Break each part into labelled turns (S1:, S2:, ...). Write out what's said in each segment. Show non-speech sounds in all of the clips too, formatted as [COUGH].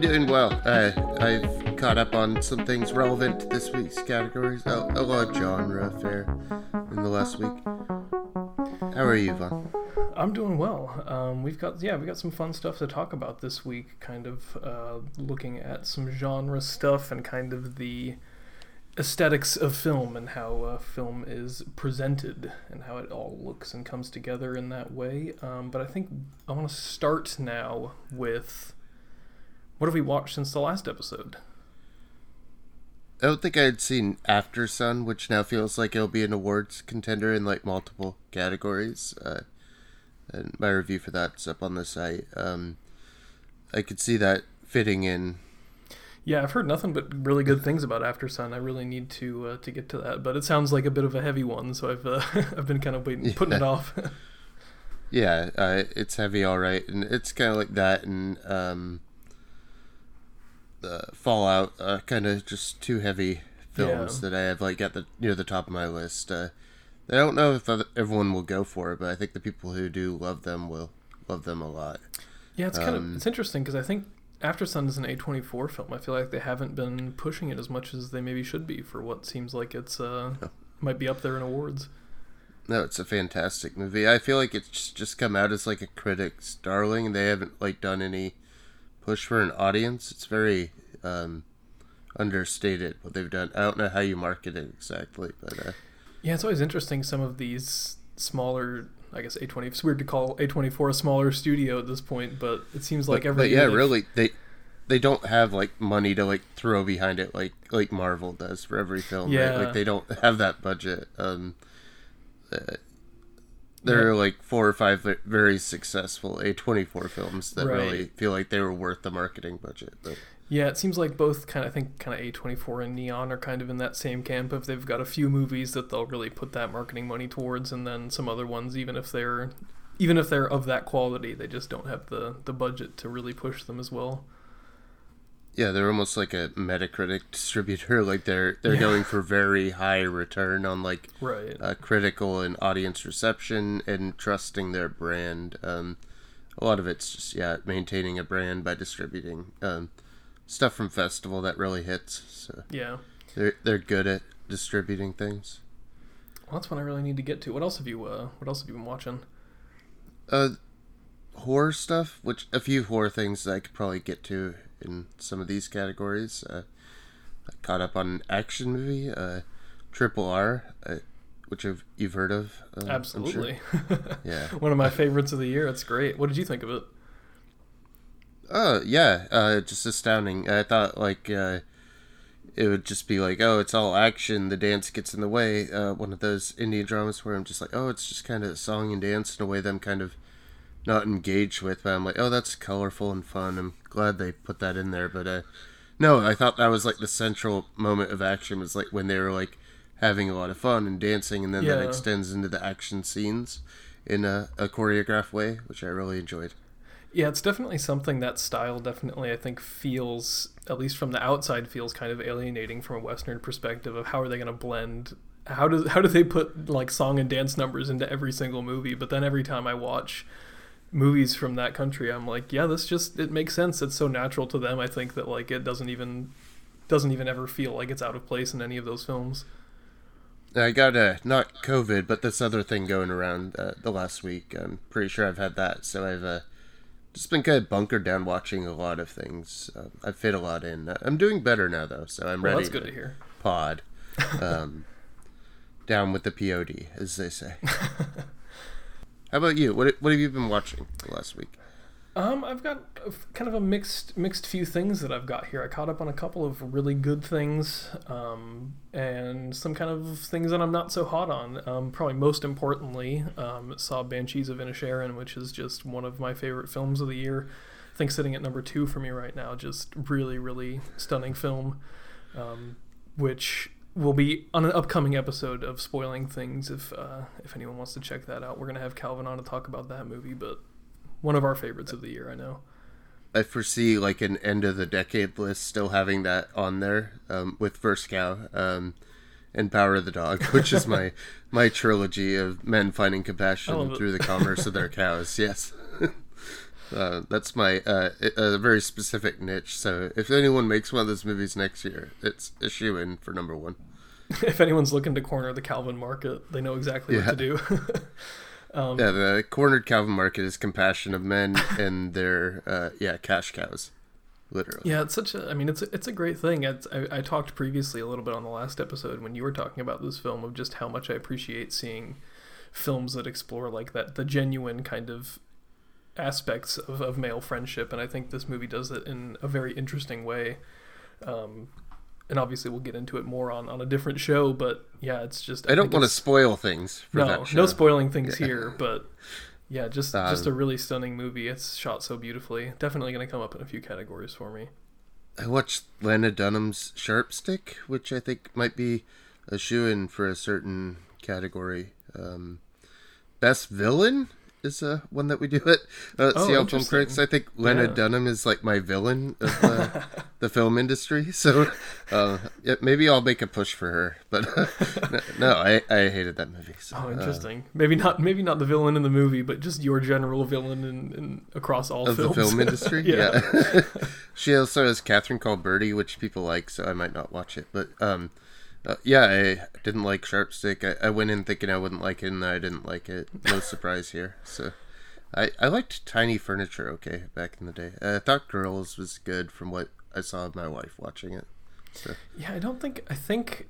S1: Doing
S2: well. Uh, I've caught up on some things relevant to this week's categories. A, a lot of genre fare in the last week. How are you, Vaughn?
S1: I'm doing well. Um, we've got yeah, we got some fun stuff to talk about this week. Kind of uh, looking at some genre stuff and kind of the aesthetics of film and how uh, film is presented and how it all looks and comes together in that way. Um, but I think I want to start now with what have we watched since the last episode?
S2: I don't think I had seen Aftersun, which now feels like it'll be an awards contender in like multiple categories. Uh, and my review for that's up on the site. Um, I could see that fitting in
S1: yeah, I've heard nothing but really good things about Aftersun. I really need to uh, to get to that, but it sounds like a bit of a heavy one, so I've uh, [LAUGHS] I've been kind of waiting, putting yeah. it off. [LAUGHS]
S2: yeah, uh, it's heavy, all right, and it's kind of like that, and um, the Fallout, uh, kind of just two heavy films yeah. that I have like at the near the top of my list. Uh, I don't know if everyone will go for it, but I think the people who do love them will love them a lot.
S1: Yeah, it's kind um, of it's interesting because I think Aftersun is an A24 film. I feel like they haven't been pushing it as much as they maybe should be for what seems like it's uh no. might be up there in awards.
S2: No, it's a fantastic movie. I feel like it's just come out as like a critic's darling. They haven't like done any push for an audience. It's very um, understated what they've done. I don't know how you market it exactly, but uh,
S1: yeah, it's always interesting. Some of these smaller I guess A20. It's weird to call A24 a smaller studio at this point, but it seems like every.
S2: But yeah, really, they they don't have like money to like throw behind it like like Marvel does for every film. Yeah, right? like they don't have that budget. Um, uh, there are like four or five very successful eh, A24 films that right. really feel like they were worth the marketing budget. But
S1: yeah, it seems like both kind of I think kind of A24 and Neon are kind of in that same camp if they've got a few movies that they'll really put that marketing money towards and then some other ones even if they're even if they're of that quality, they just don't have the the budget to really push them as well.
S2: Yeah, they're almost like a Metacritic distributor. [LAUGHS] Like they're they're yeah. going for very high return on like
S1: right.
S2: uh, critical and audience reception and trusting their brand. Um, a lot of it's just yeah maintaining a brand by distributing. Um, stuff from festival that really hits. So
S1: yeah,
S2: they're they're good at distributing things.
S1: Well, that's what I really need to get to. What else have you uh, What else have you been watching?
S2: Uh, horror stuff, which a few horror things I could probably get to in some of these categories. Uh, I caught up on an action movie, uh, Triple R, uh, which you've, you've heard of.
S1: Uh, Absolutely.
S2: Sure. [LAUGHS] yeah.
S1: One of my favorites of the year. It's great. What did you think of it?
S2: Oh yeah, uh, just astounding. I thought like uh, it would just be like, oh, it's all action. The dance gets in the way. Uh, one of those Indian dramas where I'm just like, oh, it's just kind of song and dance in a way that I'm kind of not engaged with. But I'm like, oh, that's colorful and fun. I'm glad they put that in there. But uh, no, I thought that was like the central moment of action was like when they were like having a lot of fun and dancing, and then yeah. that extends into the action scenes in a, a choreographed way, which I really enjoyed.
S1: Yeah, it's definitely something that style definitely I think feels at least from the outside feels kind of alienating from a western perspective of how are they going to blend how do how do they put like song and dance numbers into every single movie but then every time I watch movies from that country I'm like yeah this just it makes sense it's so natural to them I think that like it doesn't even doesn't even ever feel like it's out of place in any of those films.
S2: I got a not COVID, but this other thing going around uh, the last week. I'm pretty sure I've had that, so I've uh, just been kind of bunkered down watching a lot of things. Uh, I fit a lot in. I'm doing better now though, so I'm well, ready.
S1: That's good to, to hear.
S2: Pod, um, [LAUGHS] down with the pod, as they say. [LAUGHS] How about you? What What have you been watching last week?
S1: Um, I've got kind of a mixed mixed few things that I've got here. I caught up on a couple of really good things, um, and some kind of things that I'm not so hot on. Um, probably most importantly, um, saw Banshees of Inisherin, which is just one of my favorite films of the year. I think sitting at number two for me right now. Just really, really stunning film, um, which will be on an upcoming episode of spoiling things. If uh, if anyone wants to check that out, we're gonna have Calvin on to talk about that movie, but one of our favorites of the year. I know.
S2: I foresee like an end of the decade list still having that on there um, with First Cow. Um, and Power of the Dog, [LAUGHS] which is my my trilogy of men finding compassion through the commerce of their cows. Yes. Uh, that's my uh, a very specific niche. So if anyone makes one of those movies next year, it's a shoe in for number one. [LAUGHS]
S1: if anyone's looking to corner the Calvin market, they know exactly yeah. what to do. [LAUGHS] [LAUGHS]
S2: um, yeah, the cornered Calvin market is compassion of men and their uh, yeah cash cows, literally.
S1: Yeah, it's such a. I mean, it's a, it's a great thing. It's, I, I talked previously a little bit on the last episode when you were talking about this film of just how much I appreciate seeing films that explore like that the genuine kind of aspects of, of male friendship, and I think this movie does it in a very interesting way. Um, and obviously, we'll get into it more on, on a different show. But yeah, it's just
S2: I, I don't want to spoil things.
S1: no, no spoiling things yeah. here. But yeah, just um, just a really stunning movie. It's shot so beautifully. Definitely going to come up in a few categories for me.
S2: I watched Lena Dunham's Sharp Stick, which I think might be a shoe in for a certain category. Um, best villain is uh, one that we do it. Uh, oh, Seattle Film Critics. I think Lena yeah. Dunham is like my villain of uh, [LAUGHS] the film industry. [LAUGHS] So uh, yeah, maybe I'll make a push for her. But [LAUGHS] no, I, I hated that movie. So,
S1: oh, uh, interesting. maybe not maybe not the villain in the movie, but just your general villain in, in across all
S2: of
S1: films.
S2: the film industry. yeah. yeah. she also has Catherine called Birdy, which people like, so I might not watch it. But um, uh, yeah, I didn't like Sharp Stick. I, I went in thinking I wouldn't like it, and I didn't like it. No [LAUGHS] surprise here. So, I I liked Tiny Furniture okay back in the day. I thought Girls was good from what I saw of my wife watching it. So.
S1: Yeah, I don't think I think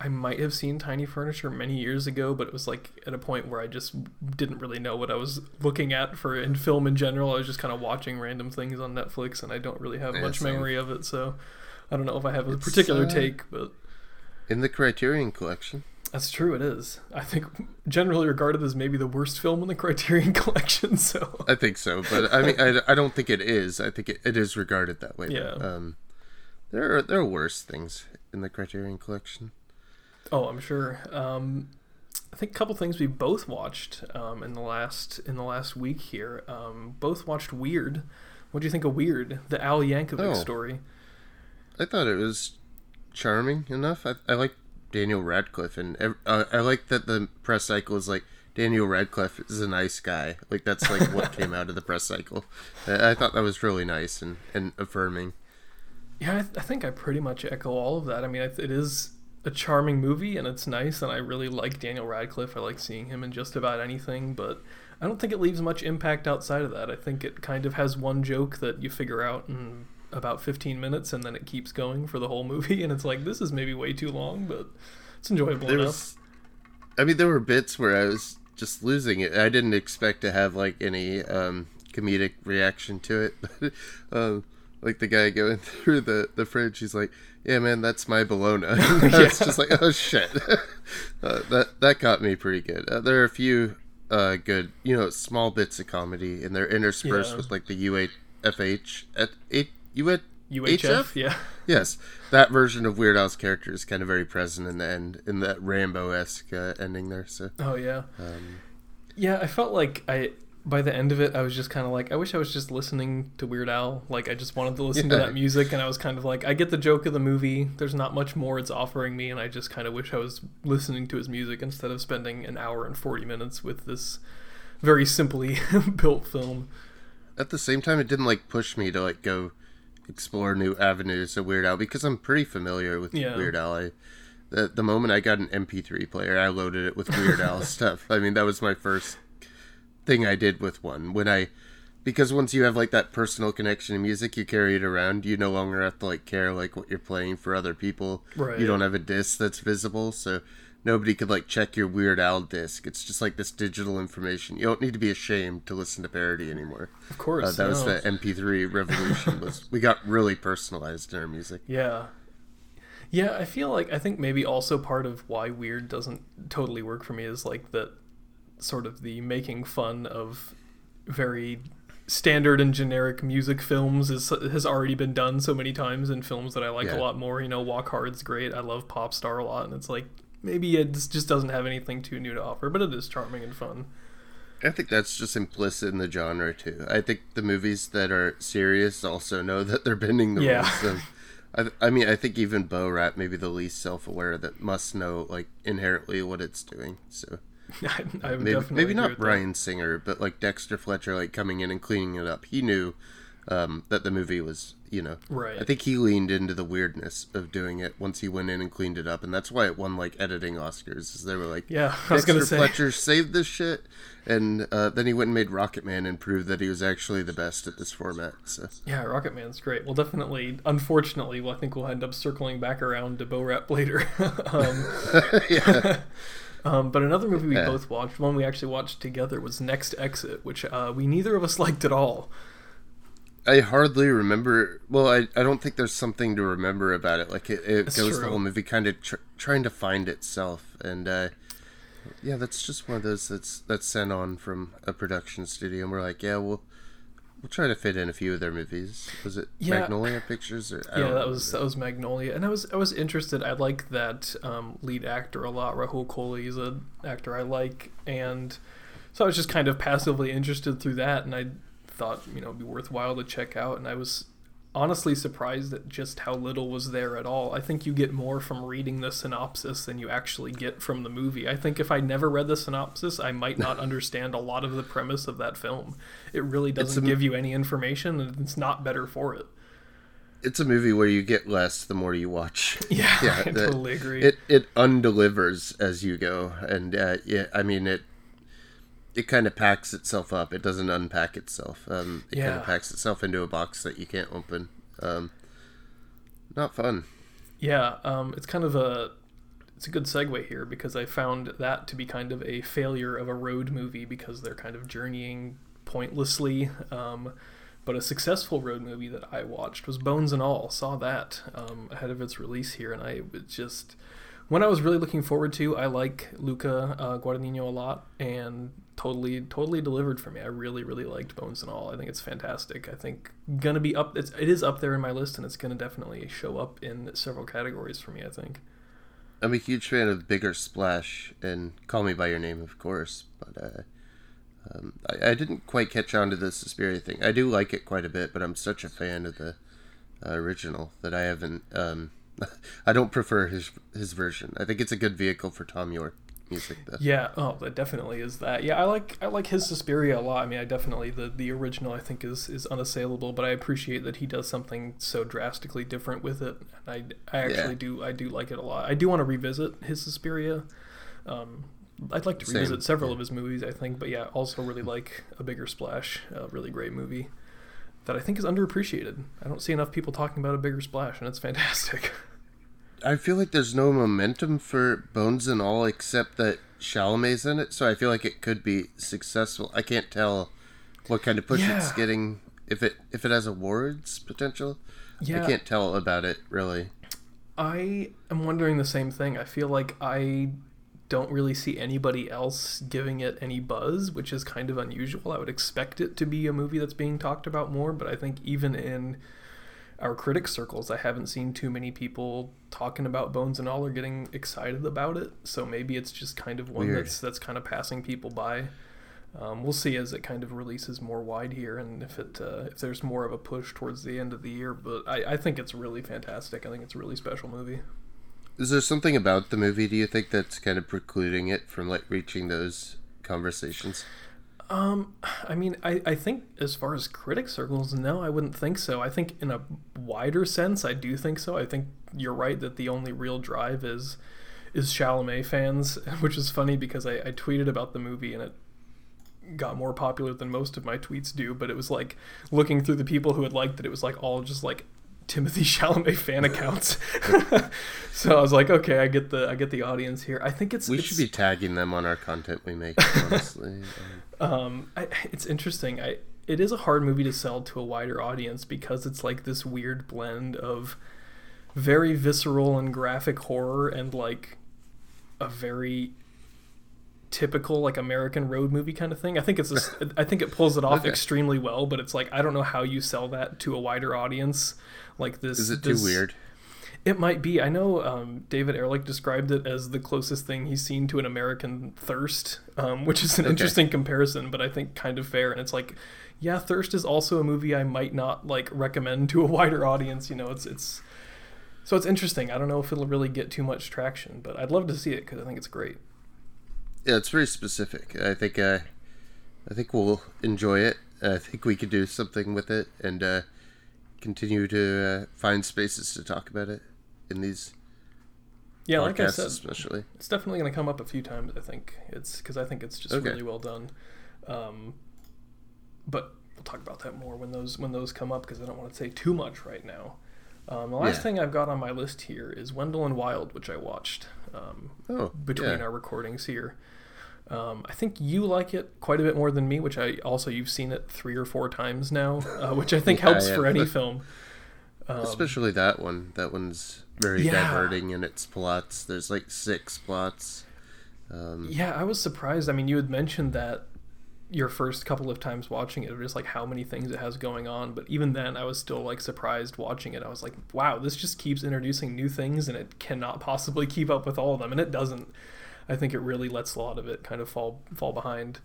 S1: I might have seen Tiny Furniture many years ago, but it was like at a point where I just didn't really know what I was looking at for in film in general. I was just kind of watching random things on Netflix, and I don't really have yeah, much same. memory of it. So I don't know if I have a it's, particular uh, take, but
S2: in the Criterion Collection.
S1: That's true. It is. I think generally regarded as maybe the worst film in the Criterion [LAUGHS] Collection. So
S2: I think so, but I mean, I, I don't think it is. I think it, it is regarded that way.
S1: Yeah.
S2: But, um, there are there are worse things in the Criterion Collection.
S1: Oh, I'm sure. Um, I think a couple things we both watched um, in the last in the last week here. Um, both watched Weird. What do you think of Weird, the Al Yankovic oh. story?
S2: I thought it was charming enough. I, I like Daniel Radcliffe, and uh, I like that the press cycle is like Daniel Radcliffe is a nice guy. Like that's like [LAUGHS] what came out of the press cycle. I, I, thought that was really nice and, and affirming.
S1: Yeah, I, th- I think I pretty much echo all of that. I mean, it is a charming movie and it's nice, and I really like Daniel Radcliffe. I like seeing him in just about anything, but I don't think it leaves much impact outside of that. I think it kind of has one joke that you figure out and about 15 minutes and then it keeps going for the whole movie [LAUGHS] and it's like this is maybe way too long but it's enjoyable there enough. was,
S2: i mean there were bits where i was just losing it. I didn't expect to have like any um, comedic reaction to it [LAUGHS] um, like the guy going [LAUGHS] through the, the fridge he's like yeah man that's my bologna. It's just like oh shit. Uh, that that got me pretty good. Uh, there are a few uh, good you know small bits of comedy and they're interspersed yeah. with like the UHFH at eight
S1: UHF, HF? yeah.
S2: Yes, that version of Weird Al's character is kind of very present in the end, in that Rambo esque uh, ending there. So.
S1: Oh yeah. Um, yeah, I felt like I by the end of it, I was just kind of like, I wish I was just listening to Weird Al. Like, I just wanted to listen yeah. to that music, and I was kind of like, I get the joke of the movie. There's not much more it's offering me, and I just kind of wish I was listening to his music instead of spending an hour and 40 minutes with this very simply [LAUGHS] built film.
S2: At the same time, it didn't like push me to like go explore new avenues of Weird Al because I'm pretty familiar with yeah. Weird Al. I, the the moment I got an MP3 player, I loaded it with Weird Al [LAUGHS] stuff. I mean, that was my first thing I did with one. When I because once you have like that personal connection to music, you carry it around. You no longer have to like care like what you're playing for other people.
S1: Right.
S2: You don't have a disc that's visible, so nobody could like check your Weird Al disc. It's just like this digital information. You don't need to be ashamed to listen to parody anymore.
S1: Of course,
S2: uh, that no. was the MP3 revolution. [LAUGHS] was we got really personalized in our music.
S1: Yeah, yeah. I feel like I think maybe also part of why Weird doesn't totally work for me is like that sort of the making fun of very standard and generic music films is has already been done so many times in films that I like yeah. a lot more. You know, Walk Hard's great. I love Popstar a lot, and it's like maybe it just doesn't have anything too new to offer, but it is charming and fun.
S2: I think that's just implicit in the genre too. I think the movies that are serious also know that they're bending the yeah. rules. I, I mean, I think even Bo Rat may be the least self-aware that must know like inherently what it's doing. So [LAUGHS]
S1: I, I
S2: maybe,
S1: definitely
S2: maybe not Bryan Singer, but like Dexter Fletcher, like coming in and cleaning it up. He knew um, that the movie was, you know.
S1: Right.
S2: I think he leaned into the weirdness of doing it once he went in and cleaned it up, and that's why it won like editing Oscars. Is they were like,
S1: yeah, I was gonna say.
S2: Fletcher saved this shit, and uh, then he went and made Rocketman and proved that he was actually the best at this format. So
S1: Yeah, Rocketman's great. Well, definitely. Unfortunately, well, I think we'll end up circling back around to Bo Rap later. [LAUGHS] um, [LAUGHS]
S2: yeah, [LAUGHS]
S1: um, but another movie we
S2: Yeah.
S1: both watched, one we actually watched together, was Next Exit, which uh, we neither of us liked at all.
S2: I hardly remember. Well, I, I don't think there's something to remember about it. Like it, it
S1: That's
S2: goes
S1: true.
S2: the whole movie kind of tr- trying to find itself, and uh, yeah, that's just one of those that's that's sent on from a production studio, and we're like, yeah, we'll we'll try to fit in a few of their movies. Was it
S1: Yeah.
S2: Magnolia Pictures? Or,
S1: yeah, that was that was Magnolia, and I was I was interested. I like that um, lead actor a lot. Rahul Kohli is an actor I like, and so I was just kind of passively interested through that, and I thought you know it'd be worthwhile to check out. And I was honestly surprised at just how little was there at all. I think you get more from reading the synopsis than you actually get from the movie. I think if I never read the synopsis, I might not [LAUGHS] understand a lot of the premise of that film. It really doesn't
S2: a-
S1: give you any information, and it's not better for it.
S2: It's a movie where you get less the more you watch. [LAUGHS]
S1: Yeah,
S2: Yeah,
S1: I
S2: that-
S1: totally agree.
S2: It it undelivers as you go, and uh, yeah, I mean it. It kind of packs itself up. It doesn't unpack itself. Um, it kind of packs itself into a box that you can't open. Um, not fun.
S1: Yeah, um, it's kind of a it's a good segue here because I found that to be kind of a failure of a road movie because they're kind of journeying pointlessly. Um, but a successful road movie that I watched was Bones and All. Saw that um, ahead of its release here, and I was just when I was really looking forward to. I like Luca uh, Guadagnino a lot, and totally totally delivered for me. I really really liked Bones and All. I think it's fantastic. I think gonna be up. It's, it is up there in my list, and it's gonna definitely show up in several categories for me. I think.
S2: I'm a huge fan of Bigger Splash and Call Me by Your Name, of course, but uh, um, I, I didn't quite catch on to the Suspiria thing. I do like it quite a bit, but I'm such a fan of the uh, original that I haven't. Um, [LAUGHS] I don't prefer his his version. I think it's a good vehicle for Thom Yorke music.
S1: Yeah, oh, that definitely is that. Yeah, I like I like his Suspiria a lot. I mean, I definitely the the original I think is is unassailable, but I appreciate that he does something so drastically different with it. And I I actually
S2: Yeah.
S1: do I do like it a lot. I do want to revisit his Suspiria. Um, I'd like to
S2: Same,
S1: revisit several
S2: yeah.
S1: of his movies, I think, but yeah, also really like A Bigger Splash, a really great movie that I think is underappreciated. I don't see enough people talking about A Bigger Splash, and it's fantastic. [LAUGHS]
S2: I feel like there's no momentum for Bones and All except that Chalamet's in it, so I feel like it could be successful. I can't tell what kind of push it's getting. If it if it has awards potential,
S1: yeah,
S2: I can't tell about it really.
S1: I am wondering the same thing. I feel like I don't really see anybody else giving it any buzz, which is kind of unusual. I would expect it to be a movie that's being talked about more, but I think even in our critic circles, I haven't seen too many people talking about Bones and All or getting excited about it. So maybe it's just kind of one
S2: Weird.
S1: that's that's kind of passing people by. Um, we'll see as it kind of releases more wide here, and if it uh, if there's more of a push towards the end of the year. But I, I think it's really fantastic. I think it's a really special movie.
S2: Is there something about the movie? Do you think that's kind of precluding it from like reaching those conversations?
S1: Um, I mean, I, I think as far as critic circles, no, I wouldn't think so. I think in a wider sense, I do think so. I think you're right that the only real drive is is Chalamet fans, [LAUGHS] which is funny because I, I tweeted about the movie and it got more popular than most of my tweets do. But it was like looking through the people who had liked it, it was like all just like Timothée [LAUGHS] Chalamet fan accounts. [LAUGHS] so I was like, okay, I get the I get the audience here. I think it's
S2: We
S1: it's-
S2: should be tagging them on our content we make. Honestly, Um,
S1: I, it's interesting. I it is a hard movie to sell to a wider audience because it's like this weird blend of very visceral and graphic horror and like a very typical like American road movie kind of thing. I think it's a, [LAUGHS] I think it pulls it off
S2: Okay.
S1: extremely well, but it's like I don't know how you sell that to a wider audience. Like this
S2: is it too weird?
S1: It might be. I know um, David Ehrlich described it as the closest thing he's seen to an American Thirst, um, which is an
S2: Okay.
S1: interesting comparison, but I think kind of fair. And it's like, yeah, Thirst is also a movie I might not like recommend to a [LAUGHS] wider audience. You know, it's it's So it's interesting. I don't know if it'll really get too much traction, but I'd love to see it because I think it's great.
S2: Yeah, it's very specific. I think uh, I think we'll enjoy it. I think we could do something with it and uh, continue to uh, find spaces to talk about it in these
S1: Yeah, like I said,
S2: especially.
S1: it's definitely going to come up a few times. I think it's because I think it's just
S2: Okay.
S1: really well done. Um, but we'll talk about that more when those when those come up because I don't want to say too much right now. Um, the last
S2: Yeah.
S1: thing I've got on my list here is Wendell and Wild, which I watched um,
S2: Oh,
S1: between
S2: yeah.
S1: our recordings here. Um, I think you like it quite a bit more than me, which I also you've seen it three or four times now, uh, which I think [LAUGHS]
S2: Yeah,
S1: helps for any [LAUGHS] film. Um,
S2: especially that one. That one's very
S1: Yeah.
S2: diverting in its plots. There's like six plots. Um,
S1: Yeah, I was surprised. I mean, you had mentioned that your first couple of times watching it, just like how many things it has going on. But even then, I was still like surprised watching it. I was like, wow, this just keeps introducing new things, and it cannot possibly keep up with all of them, and it doesn't. I think it really lets a lot of it kind of fall fall behind.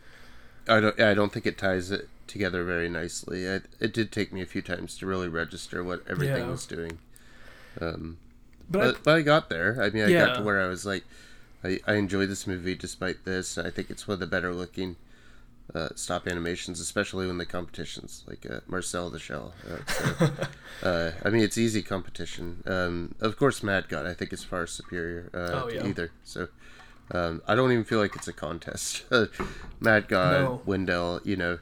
S2: I don't. I don't think it ties it together very nicely. I, it did take me a few times to really register what everything
S1: Yeah.
S2: was doing. Um,
S1: But,
S2: but, but I got there. I mean, I got to where I was like, I, I enjoy this movie despite this. I think it's one of the better looking uh, stop animations, especially when the competitions like uh, Marcel the Shell. Uh, so, [LAUGHS] uh, I mean, it's easy competition. Um, of course, Mad God I think is far superior uh,
S1: Oh,
S2: to
S1: yeah.
S2: either. So. Um, I don't even feel like it's a contest. [LAUGHS] Mad God,
S1: No.
S2: Wendell, you know.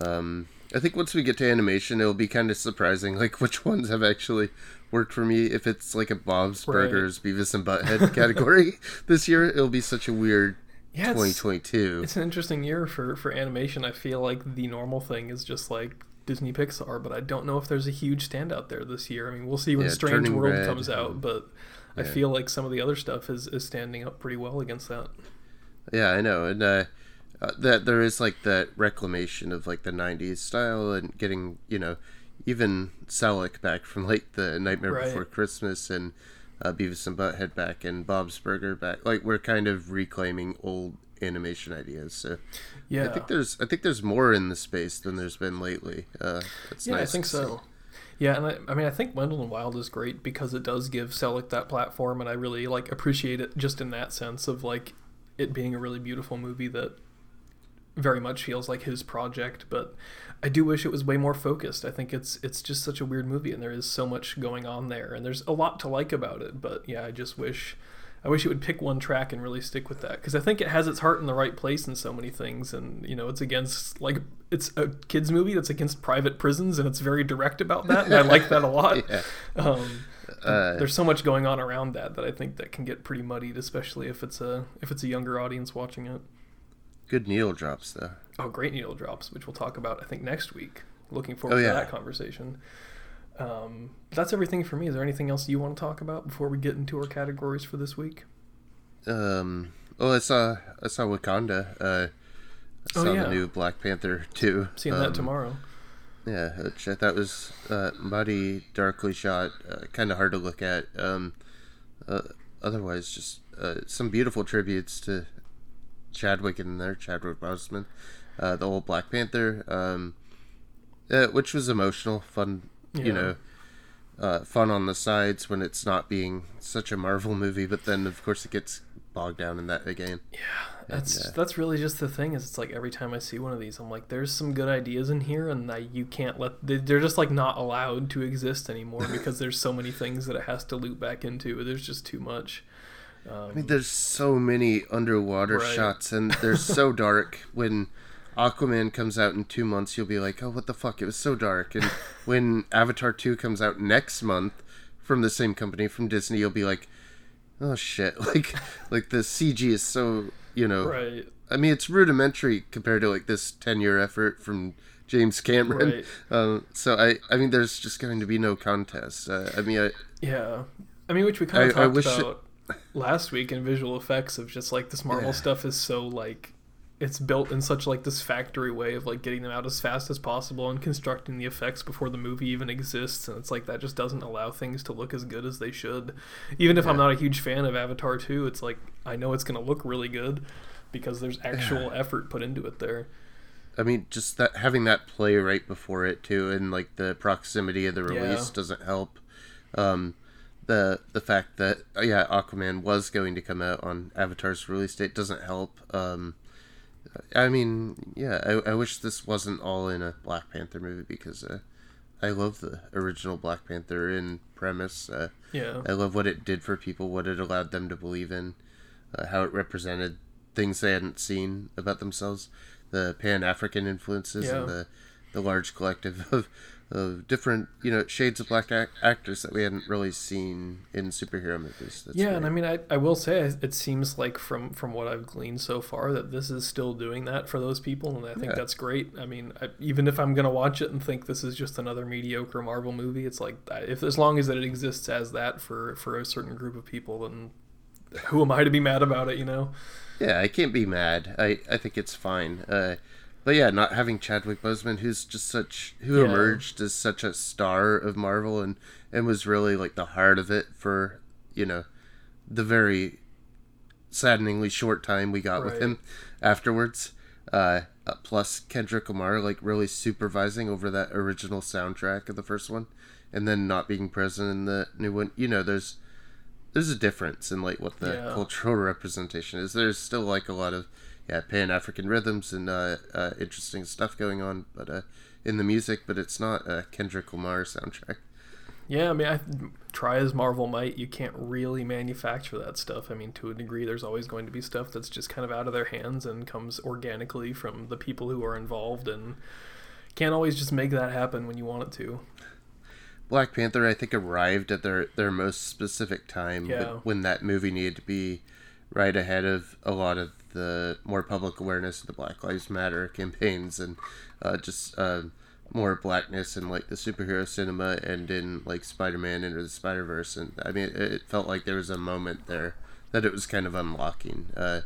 S2: Um, I think once we get to animation, it'll be kind of surprising, like which ones have actually worked for me. If it's like a Bob's
S1: Right.
S2: Burgers, Beavis and Butthead [LAUGHS] category this year, it'll be such a weird
S1: yeah,
S2: 2022.
S1: it's an interesting year for for animation. I feel like the normal thing is just like Disney Pixar, but I don't know if there's a huge standout there this year. I mean, we'll see when
S2: Yeah,
S1: Strange World
S2: Red,
S1: comes out, but I feel like some of the other stuff is, is standing up pretty well against that.
S2: Yeah, I know, and uh, uh, that there is like that reclamation of like the '90s style and getting you know even Selick back from like the Nightmare
S1: Right.
S2: Before Christmas and uh, Beavis and Butthead back and Bob's Burger back. Like we're kind of reclaiming old animation ideas. So
S1: Yeah,
S2: I think there's I think there's more in the space than there's been lately. Uh, it's
S1: yeah,
S2: nice
S1: I think so. Yeah, and I, I mean, I think Wendell and Wild is great because it does give Selick that platform, and I really like appreciate it just in that sense of like it being a really beautiful movie that very much feels like his project. But I do wish it was way more focused. I think it's it's just such a weird movie, and there is so much going on there, and there's a lot to like about it. But yeah, I just wish. I wish it would pick one track and really stick with that because I think it has its heart in the right place in so many things, and you know it's against like it's a kids movie that's against private prisons, and it's very direct about that, and I like that a [LAUGHS] lot.
S2: Yeah.
S1: Um,
S2: Uh,
S1: there's so much going on around that that I think that can get pretty muddied, especially if it's a if it's a younger audience watching it.
S2: Good needle drops though.
S1: Oh, great needle drops, which we'll talk about I think next week. Looking forward
S2: Oh, yeah.
S1: to that conversation. Um, that's everything for me. Is there anything else you want to talk about before we get into our categories for this week?
S2: Um. Well, I saw I saw Wakanda. Uh, I
S1: Oh,
S2: saw
S1: yeah.
S2: the new Black Panther too.
S1: Seeing
S2: Um,
S1: that tomorrow.
S2: Yeah, which I thought was uh, muddy, darkly shot, uh, kind of hard to look at. Um, uh, otherwise, just uh, some beautiful tributes to Chadwick in there, Chadwick Boseman, uh, the old Black Panther, um, uh, which was emotional, fun,
S1: Yeah.
S2: you know, uh, fun on the sides when it's not being such a Marvel movie, but then of course it gets bogged down in that again.
S1: Yeah, that's
S2: uh,
S1: that's really just the thing. Is it's like every time I see one of these, I'm like, there's some good ideas in here, and I, you can't let they're just like not allowed to exist anymore because there's so many things that it has to loop back into. There's just too much. Um,
S2: I mean, there's so many underwater
S1: Right.
S2: shots, and they're so [LAUGHS] dark. When Aquaman comes out in two months, you'll be like, "Oh, what the fuck? It was so dark." And [LAUGHS] when Avatar two comes out next month from the same company from Disney, you'll be like, "Oh shit!" [LAUGHS] Like, like the CG is so you know.
S1: right.
S2: I mean, it's rudimentary compared to like this ten year effort from James Cameron.
S1: Right.
S2: Um, so I, I mean, there's just going to be no contest. Uh, I mean, I,
S1: Yeah. I mean, which we kind of
S2: I- I
S1: talked
S2: wish it-
S1: about last week in visual effects of just like this Marvel
S2: Yeah.
S1: stuff is so like it's built in such like this factory way of like getting them out as fast as possible and constructing the effects before the movie even exists and it's like that just doesn't allow things to look as good as they should even if i'm not a huge fan of avatar 2 it's like i know it's going to look really good because there's actual effort put into it there
S2: I mean, just that having that play right before it too, and like the proximity of the
S1: Yeah.
S2: release doesn't help. Um, the the fact that uh, yeah Aquaman was going to come out on Avatar's release date doesn't help. Um, I mean, yeah, I, I wish this wasn't all in a Black Panther movie because uh, I love the original Black Panther in premise. Uh,
S1: Yeah.
S2: I love what it did for people, what it allowed them to believe in, uh, how it represented things they hadn't seen about themselves, the Pan African influences,
S1: Yeah.
S2: and the the large collective [LAUGHS] of of different you know shades of black ac- actors that we hadn't really seen in superhero movies. That's
S1: yeah, and I mean, I, I will say it seems like from from what I've gleaned so far that this is still doing that for those people, and I think
S2: Yeah.
S1: that's great. I mean, I, even if I'm gonna watch it and think this is just another mediocre Marvel movie, it's like if as long as it exists as that for for a certain group of people, then who am I to be mad about it? You know?
S2: Yeah, I can't be mad. I, I think it's fine. Uh, but yeah, not having Chadwick Boseman, who's just such who
S1: Yeah.
S2: emerged as such a star of Marvel and and was really like the heart of it for you know the very saddeningly short time we got with him afterwards. Uh, uh, plus Kendrick Lamar like really supervising over that original soundtrack of the first one, and then not being present in the new one. You know, there's there's a difference in like what the
S1: Yeah.
S2: cultural [LAUGHS] representation is. There's still like a lot of yeah Pan African rhythms and uh, uh, interesting stuff going on, but uh, in the music, but it's not a Kendrick Lamar soundtrack.
S1: Yeah, I mean, I try as Marvel might, you can't really manufacture that stuff. I mean, to a degree, there's always going to be stuff that's just kind of out of their hands and comes organically from the people who are involved, and can't always just make that happen when you want it to.
S2: Black Panther, I think, arrived at their their most specific time
S1: Yeah.
S2: when that movie needed to be right ahead of a lot of the more public awareness of the Black Lives Matter campaigns and uh, just uh, more blackness in like the superhero cinema and in like Spider-Man into the Spider-Verse. And I mean it, it felt like there was a moment there that it was kind of unlocking uh,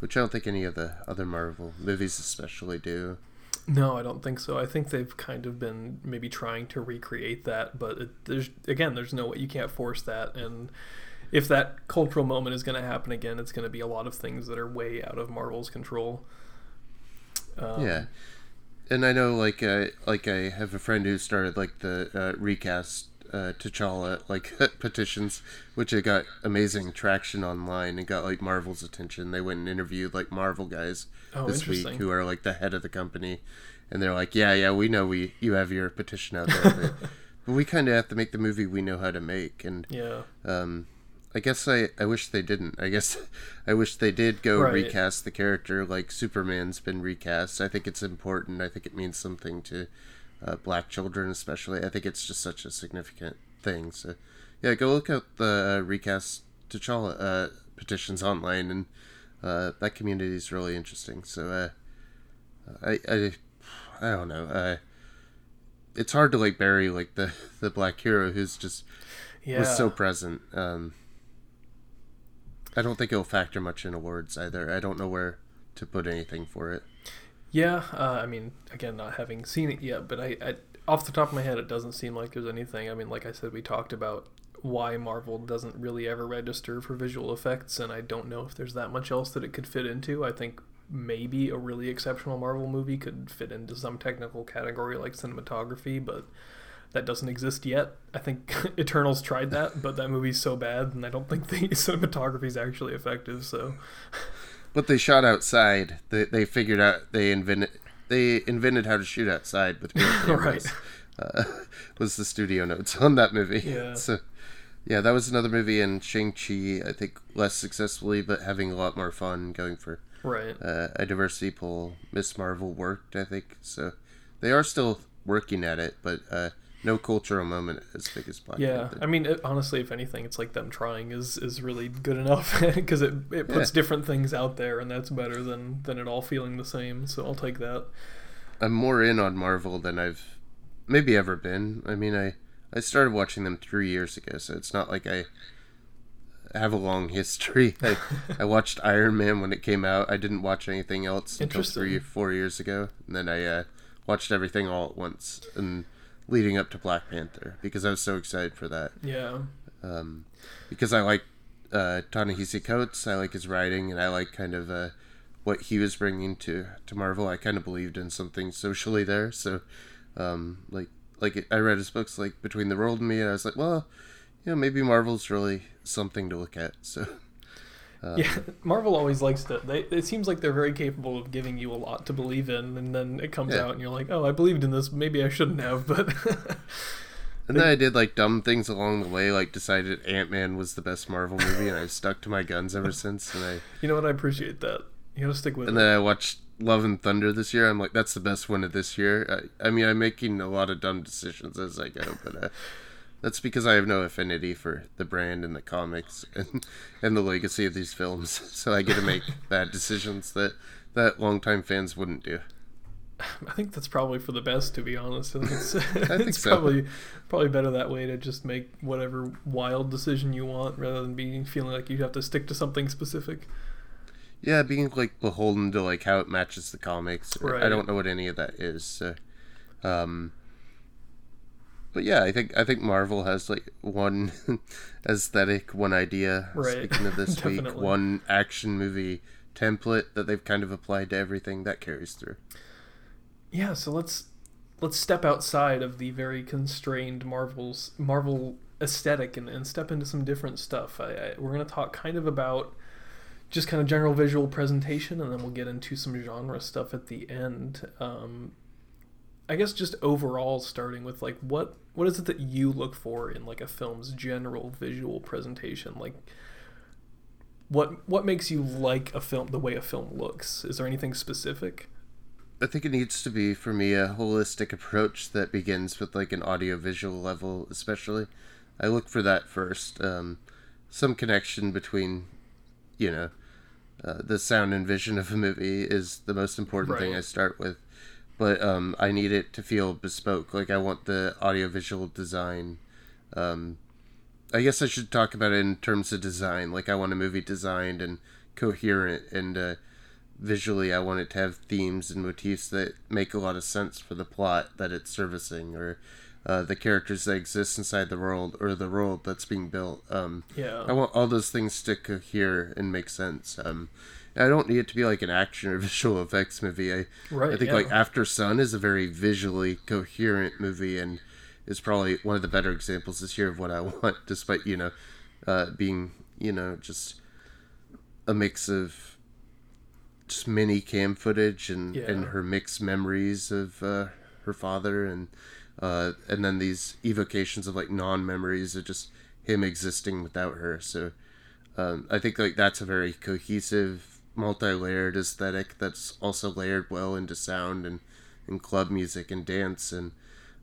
S2: which I don't think any of the other Marvel movies especially do.
S1: No, I don't think so. I think they've kind of been maybe trying to recreate that, but it, there's again, there's no way you can't force that, and if that cultural moment is going to happen again, it's going to be a lot of things that are way out of Marvel's control. Um,
S2: yeah and i know like uh, like i have a friend who started like the uh, recast uh, T'Challa like [LAUGHS] petitions, which it got amazing traction online and got like Marvel's attention. They went and interviewed like Marvel guys
S1: Oh,
S2: this week who are like the head of the company, and they're like, "Yeah, yeah, we know we you have your petition out there, but, [LAUGHS] but we kind of have to make the movie we know how to make." And
S1: Yeah.
S2: um, I guess I, I wish they didn't. I guess [LAUGHS] I wish they did go
S1: Right.
S2: recast the character like Superman's been recast. I think it's important. I think it means something to uh, black children, especially. I think it's just such a significant thing. So, yeah, go look out the uh, recast T'Challa uh, petitions online, and uh, that community is really interesting. So, uh, I, I, I don't know. Uh, it's hard to like bury like the [LAUGHS] the black hero who's just
S1: Yeah.
S2: was so present. Um, I don't think it'll factor much in awards either. I don't know where to put anything for it.
S1: Yeah, uh, I mean, again, not having seen it yet, but I, I, off the top of my head, it doesn't seem like there's anything. I mean, like I said, we talked about why Marvel doesn't really ever register for visual effects, and I don't know if there's that much else that it could fit into. I think maybe a really exceptional Marvel movie could fit into some technical category like cinematography, but that doesn't exist yet. I think [LAUGHS] Eternals tried that, but that movie's so bad, and I don't think the [LAUGHS] cinematography is actually effective. So,
S2: But they shot outside. They, they figured out they invented they invented how to shoot outside with real [LAUGHS] cameras.
S1: Right.
S2: Uh, was the studio notes on that movie?
S1: Yeah.
S2: So, yeah, that was another movie in Shang Chi. I think less successfully, but having a lot more fun going for
S1: right.
S2: uh, a diversity poll. Miss Marvel worked, I think. So they are still working at it, but uh, no cultural moment as big as Black
S1: Yeah,
S2: Panther.
S1: I mean, it, honestly, if anything, it's like them trying is is really good enough [LAUGHS] because it it puts
S2: Yeah.
S1: different things out there, and that's better than than it all feeling the same. So I'll take that.
S2: I'm more in on Marvel than I've maybe ever been. I mean, I I started watching them three years ago, so it's not like I have a long [LAUGHS] history. I, I [LAUGHS] watched Iron Man when it came out. I didn't watch anything else until three four years ago, and then I uh, watched everything all at once and leading up to Black Panther because I was so excited for that.
S1: Yeah,
S2: um, because I like uh, Ta-Nehisi Coates. I like his writing, and I like kind of uh, what he was bringing to to Marvel. I kind of believed in something socially there. So, um, like like I read his books like Between the World and Me, and I was like, well, you know, maybe Marvel's really something to look at. So. [LAUGHS]
S1: Um, yeah, [LAUGHS] Marvel always likes to. They, it seems like they're very capable of giving you a lot to believe in, and then it comes yeah. out, and you're like, "Oh, I believed in this. Maybe I shouldn't have." But
S2: and then I did like dumb things along the way, like decided Ant Man was the best Marvel movie, and I've [LAUGHS] stuck to my guns ever since. And I,
S1: you know what, I appreciate that. You gotta stick with
S2: and
S1: it.
S2: And then I watched Love and Thunder this year. I'm like, that's the best one of this year. I, I mean, I'm making a lot of dumb decisions as I go, but. Uh, that's because I have no affinity for the brand and the comics and, and the legacy of these films. [LAUGHS] So I get to make [LAUGHS] bad decisions that that longtime fans wouldn't do.
S1: I think that's probably for the best, to be honest. I think it's, [LAUGHS] I think it's so. probably probably better that way to just make whatever wild decision you want rather than being feeling like you have to stick to something specific.
S2: Yeah, being like beholden to like how it matches the comics. Right. I don't know what any of that is. So, um, but yeah, I think I think Marvel has like one [LAUGHS] aesthetic, one idea. Right. Speaking of this [LAUGHS] week, one action movie template that they've kind of applied to everything that carries through.
S1: Yeah, so let's let's step outside of the very constrained Marvel's Marvel aesthetic and, and step into some different stuff. I, I, we're going to talk kind of about just kind of general visual presentation, and then we'll get into some genre stuff at the end. Um, I guess just overall, starting with like what what is it that you look for in like a film's general visual presentation? Like, what what makes you like a film the way a film looks? Is there anything specific?
S2: I think it needs to be for me a holistic approach that begins with like an audio visual level, especially. I look for that first. Um, some connection between, you know, uh, the sound and vision of a movie is the most important right. thing I start with but um, I need it to feel bespoke. Like I want the audiovisual design. Um, I guess I should talk about it in terms of design. Like I want a movie designed and coherent, and uh, visually, I want it to have themes and motifs that make a lot of sense for the plot that it's servicing, or uh, the characters that exist inside the world, or the world that's being built. Um,
S1: yeah,
S2: I want all those things to cohere and make sense. Um, I don't need it to be like an action or [LAUGHS] visual effects movie. I, right, I think yeah. like Aftersun is a very visually coherent movie and is probably one of the better examples this year of what I [LAUGHS] want, despite you know uh, being you know just a mix of just mini cam footage and yeah. and her mixed memories of uh, her father and uh, and then these evocations of like non memories of just him existing without her. So um, I think like that's a very cohesive multi-layered aesthetic that's also layered well into sound and, and club music and dance and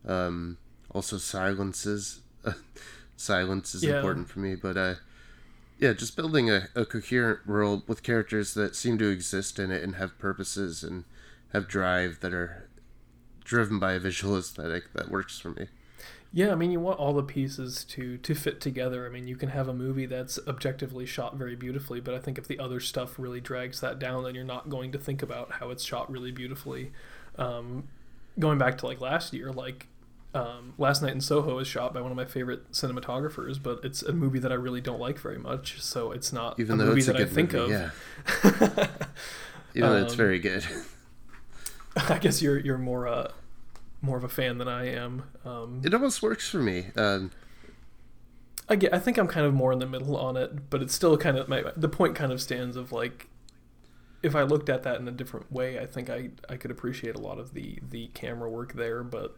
S2: um, also silences. [LAUGHS] Silence is yeah. important for me, but uh, yeah, just building a, a coherent world with characters that seem to exist in it and have purposes and have drive that are driven by a visual aesthetic that works for me.
S1: Yeah, I mean, you want all the pieces to to fit together. I mean, you can have a movie that's objectively shot very beautifully, but I think if the other stuff really drags that down, then you're not going to think about how it's shot really beautifully. Um, going back to like last year, like um, Last Night in Soho is shot by one of my favorite cinematographers, but it's a movie that I really don't like very much, so it's not Even a movie that a I think movie, of.
S2: Yeah. [LAUGHS] Even though it's um, very good. [LAUGHS]
S1: I guess you're you're more uh, more of a fan than I am. Um,
S2: it almost works for me. Um,
S1: I get. I think I'm kind of more in the middle on it, but it's still kind of my the point kind of stands of like if I looked at that in a different way, I think I I could appreciate a lot of the the camera work there, but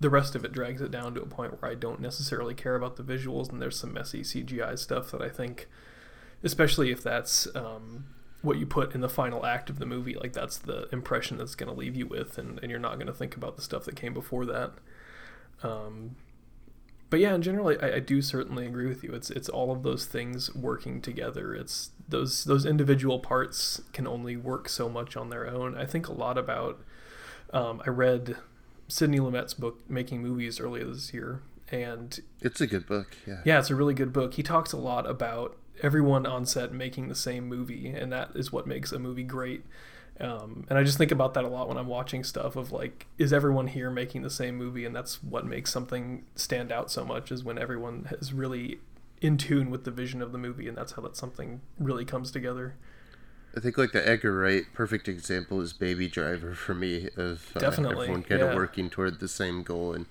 S1: the rest of it drags it down to a point where I don't necessarily care about the visuals, and there's some messy CGI stuff that I think, especially if that's um, what you put in the final act of the movie like that's the impression that's going to leave you with and, and you're not going to think about the stuff that came before that. Um, but yeah in general I, I do certainly agree with you. It's it's all of those things working together. It's those those individual parts can only work so much on their own. I think a lot about um, i read sidney lumet's book making movies earlier this year and
S2: it's a good book yeah.
S1: Yeah it's a really good book. He talks a lot about everyone on set making the same movie, and that is what makes a movie great. Um, and I just think about that a lot when I'm watching stuff of like, is everyone here making the same movie? And that's what makes something stand out so much is when everyone is really in tune with the vision of the movie, and that's how that something really comes together.
S2: I think like the Edgar Wright perfect example is Baby Driver for me of uh,
S1: definitely
S2: everyone kind yeah. of working toward the same goal and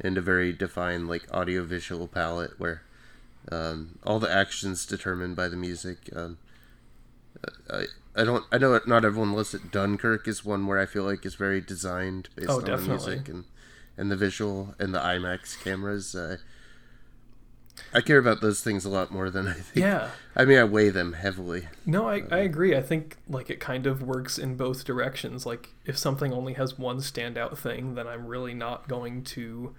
S2: and a very defined like audio visual palette where Um, all the actions determined by the music. Um, I I don't I know not everyone loves it. Dunkirk is one where I feel like is very designed based
S1: Oh,
S2: on
S1: definitely.
S2: the music and and the visual and the IMAX cameras. Uh, I care about those things a lot more than I think.
S1: Yeah.
S2: I mean, I weigh them heavily.
S1: No, I, I agree. I think like it kind of works in both directions. Like if something only has one standout thing, then I'm really not going to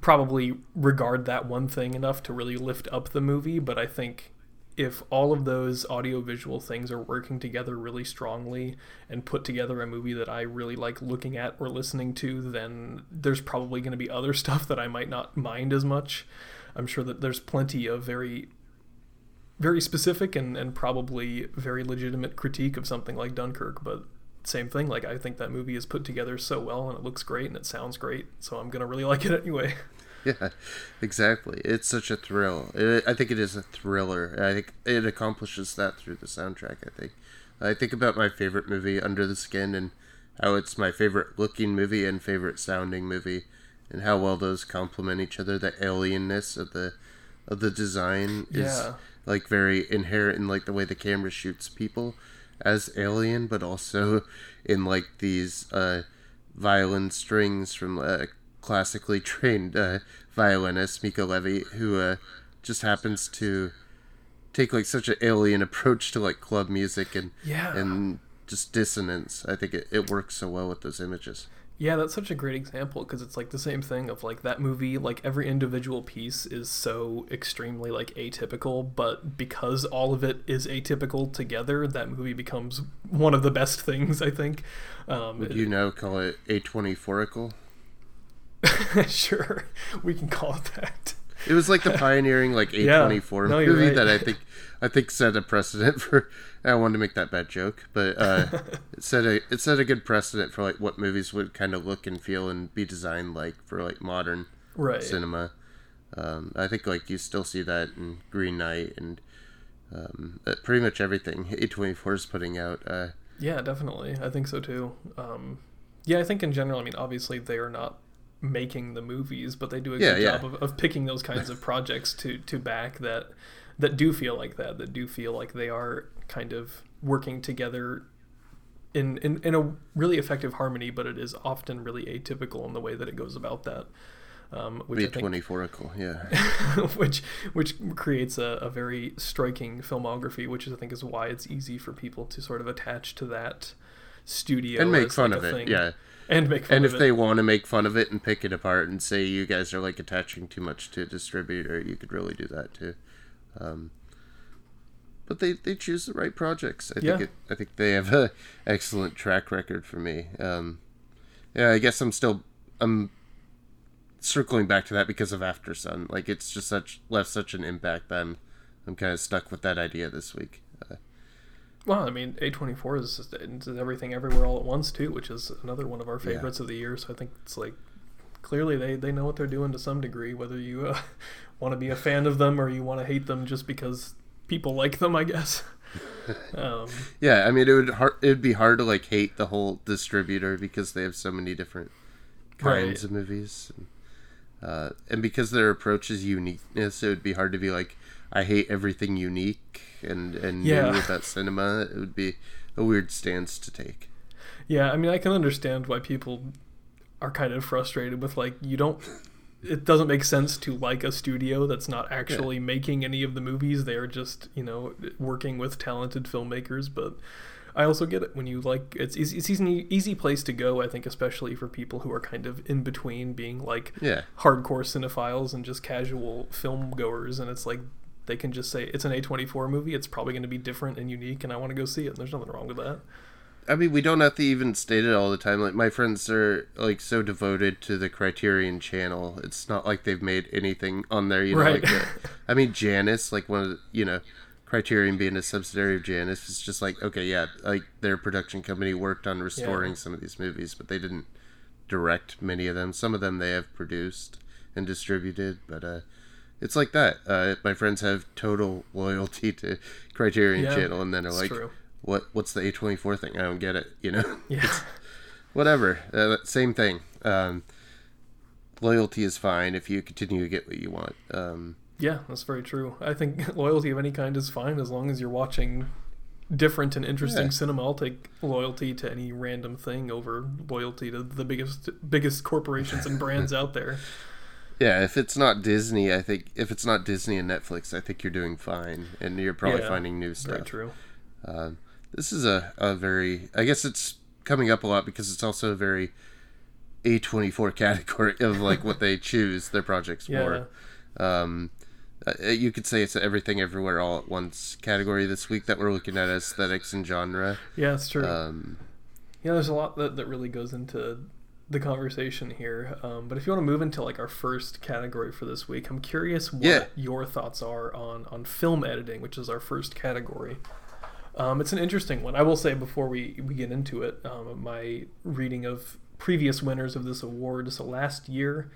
S1: probably regard that one thing enough to really lift up the movie. But I think if all of those audiovisual things are working together really strongly and put together a movie that I really like looking at or listening to, then there's probably going to be other [LAUGHS] stuff that I might not mind as much. I'm sure that there's plenty of very very specific and, and probably very legitimate critique of something like Dunkirk, but same thing. Like I think that movie is put together so well and it looks great and it sounds great, so I'm gonna really [LAUGHS] like it anyway.
S2: Yeah, exactly. It's such a thrill. It, I think it is a thriller. I think it accomplishes that through the soundtrack. I think. I think about my favorite movie, Under the Skin, and how it's my favorite looking movie and favorite sounding movie, and how well those complement each other. The alienness of the of the design is
S1: Yeah.
S2: like very inherent in like the way the camera shoots people as alien, but also in like these uh, violin strings from a classically trained uh, violinist Mica Levi, who uh, just happens to take like such an alien approach to like club music and
S1: Yeah.
S2: and just dissonance. I think it, it works so well with those images.
S1: Yeah, that's such a great example because it's like the same thing of like that movie, like every individual piece is so extremely like atypical, but because all of it is atypical together, that movie becomes one of the best [LAUGHS] things, I think. Um,
S2: Would you now call it a twenty fourical? [LAUGHS]
S1: sure, we can call it that.
S2: It was like the [LAUGHS] pioneering like A twenty four movie
S1: right.
S2: that I think I think set a precedent for. [LAUGHS] I wanted to make that bad joke, but uh, [LAUGHS] it set a it set a good precedent for like what movies would kind of look and feel and be designed like for like modern
S1: Right.
S2: cinema. Um, I think like you still see that in Green Knight and um, uh, pretty much everything A twenty four is putting out. Uh,
S1: Yeah, definitely. I think so too. Um, yeah, I think in general, I mean, obviously they are not making the movies, but they do a
S2: Yeah,
S1: good
S2: yeah.
S1: job of, of picking those kinds of [LAUGHS] projects to to back that that do feel like that, that do feel like they are kind of working together in, in, in a really effective harmony, but it is often really atypical in the way that it goes about that. Um, which
S2: be
S1: I
S2: a
S1: think
S2: twenty fourical, yeah. [LAUGHS]
S1: which which creates a, a very striking filmography, which is, I think is why it's easy for people to sort of attach to that studio
S2: and make fun
S1: like,
S2: of it,
S1: thing.
S2: yeah.
S1: And make fun
S2: And if
S1: it.
S2: they want to make fun of it and pick it apart and say you guys are like attaching too much to a distributor, you could really do that too. Um, but they, they choose the right projects. I
S1: Yeah.
S2: think it, I think they have a excellent track record for me. Um, yeah, I guess I'm still I'm circling back to that because of Aftersun. Like it's just such left such an impact. I'm I'm kind of stuck with that idea this week. Uh,
S1: well, I mean, A twenty four is just- it's everything everywhere all at once too, which is another one of our
S2: Yeah.
S1: favorites of the year. So I think it's like clearly they they know what they're doing to some degree, whether you uh, [LAUGHS] want to be a fan of them or you want to hate them just because people like them, I guess. [LAUGHS] um,
S2: Yeah, I mean it would hard, it would be hard to like hate the whole distributor because they have so many different kinds
S1: Right.
S2: of movies, and, uh, and because their approach is uniqueness, it would be hard to be like I hate everything unique and and
S1: Yeah.
S2: new about cinema. It would be a weird stance to take.
S1: Yeah, I mean, I can understand why people are kind of frustrated with like you don't. It doesn't make sense to like a studio that's not actually making any of the movies. They are just you know working with talented filmmakers. But I also get it when you like it's easy, it's easy easy place to go. I think especially for people who are kind of in between being like
S2: Yeah,
S1: hardcore cinephiles and just casual film goers, and it's like they can just say it's an A24 movie. It's probably going to be different and unique, and I want to go see it. And there's nothing wrong with that.
S2: I mean we don't have to even state it all the time. Like my friends are like so devoted to the Criterion Channel. It's not like they've made anything on there. You know,
S1: Right.
S2: like [LAUGHS] the, I mean Janus, like one of the, you know. Criterion being a subsidiary of Janus is just like okay, yeah, like their production company worked on restoring
S1: Yeah.
S2: some of these movies, but they didn't direct many of them. Some of them they have produced and distributed, but uh, it's like that. Uh, my friends have total loyalty to Criterion
S1: Yeah,
S2: Channel, and then
S1: they're
S2: like,
S1: true.
S2: "What? What's the A twenty four thing? I don't get it." You know, [LAUGHS]
S1: Yeah. [LAUGHS]
S2: whatever. Uh, same thing. Um, loyalty is fine if you continue to get what you want. Um,
S1: Yeah, that's very true. I think [LAUGHS] loyalty of any kind is fine as long as you're watching different and interesting
S2: Yeah.
S1: cinema. I'll take loyalty to any random thing over loyalty to the biggest biggest corporations and brands out there.
S2: Yeah, if it's not Disney, I think if it's not Disney and Netflix, I think you're doing fine, and you're probably
S1: Yeah,
S2: finding new stuff.
S1: Very true.
S2: Um, this is a, a very, I guess it's coming up a lot because it's also a very A24 [LAUGHS] category of like what they choose their projects
S1: Yeah.
S2: for. Um, uh, you could say it's everything everywhere all at once category this week that we're looking at aesthetics and genre.
S1: Yeah, it's true.
S2: Um,
S1: Yeah, there's a lot that, that really goes into the conversation here. Um, but if you want to move into like our first category for this week, I'm curious what
S2: Yeah.
S1: your thoughts are on on film editing, which is our first category. Um, it's an interesting one. I will say before we, we get into it, um, my reading of previous winners of this award. So last year,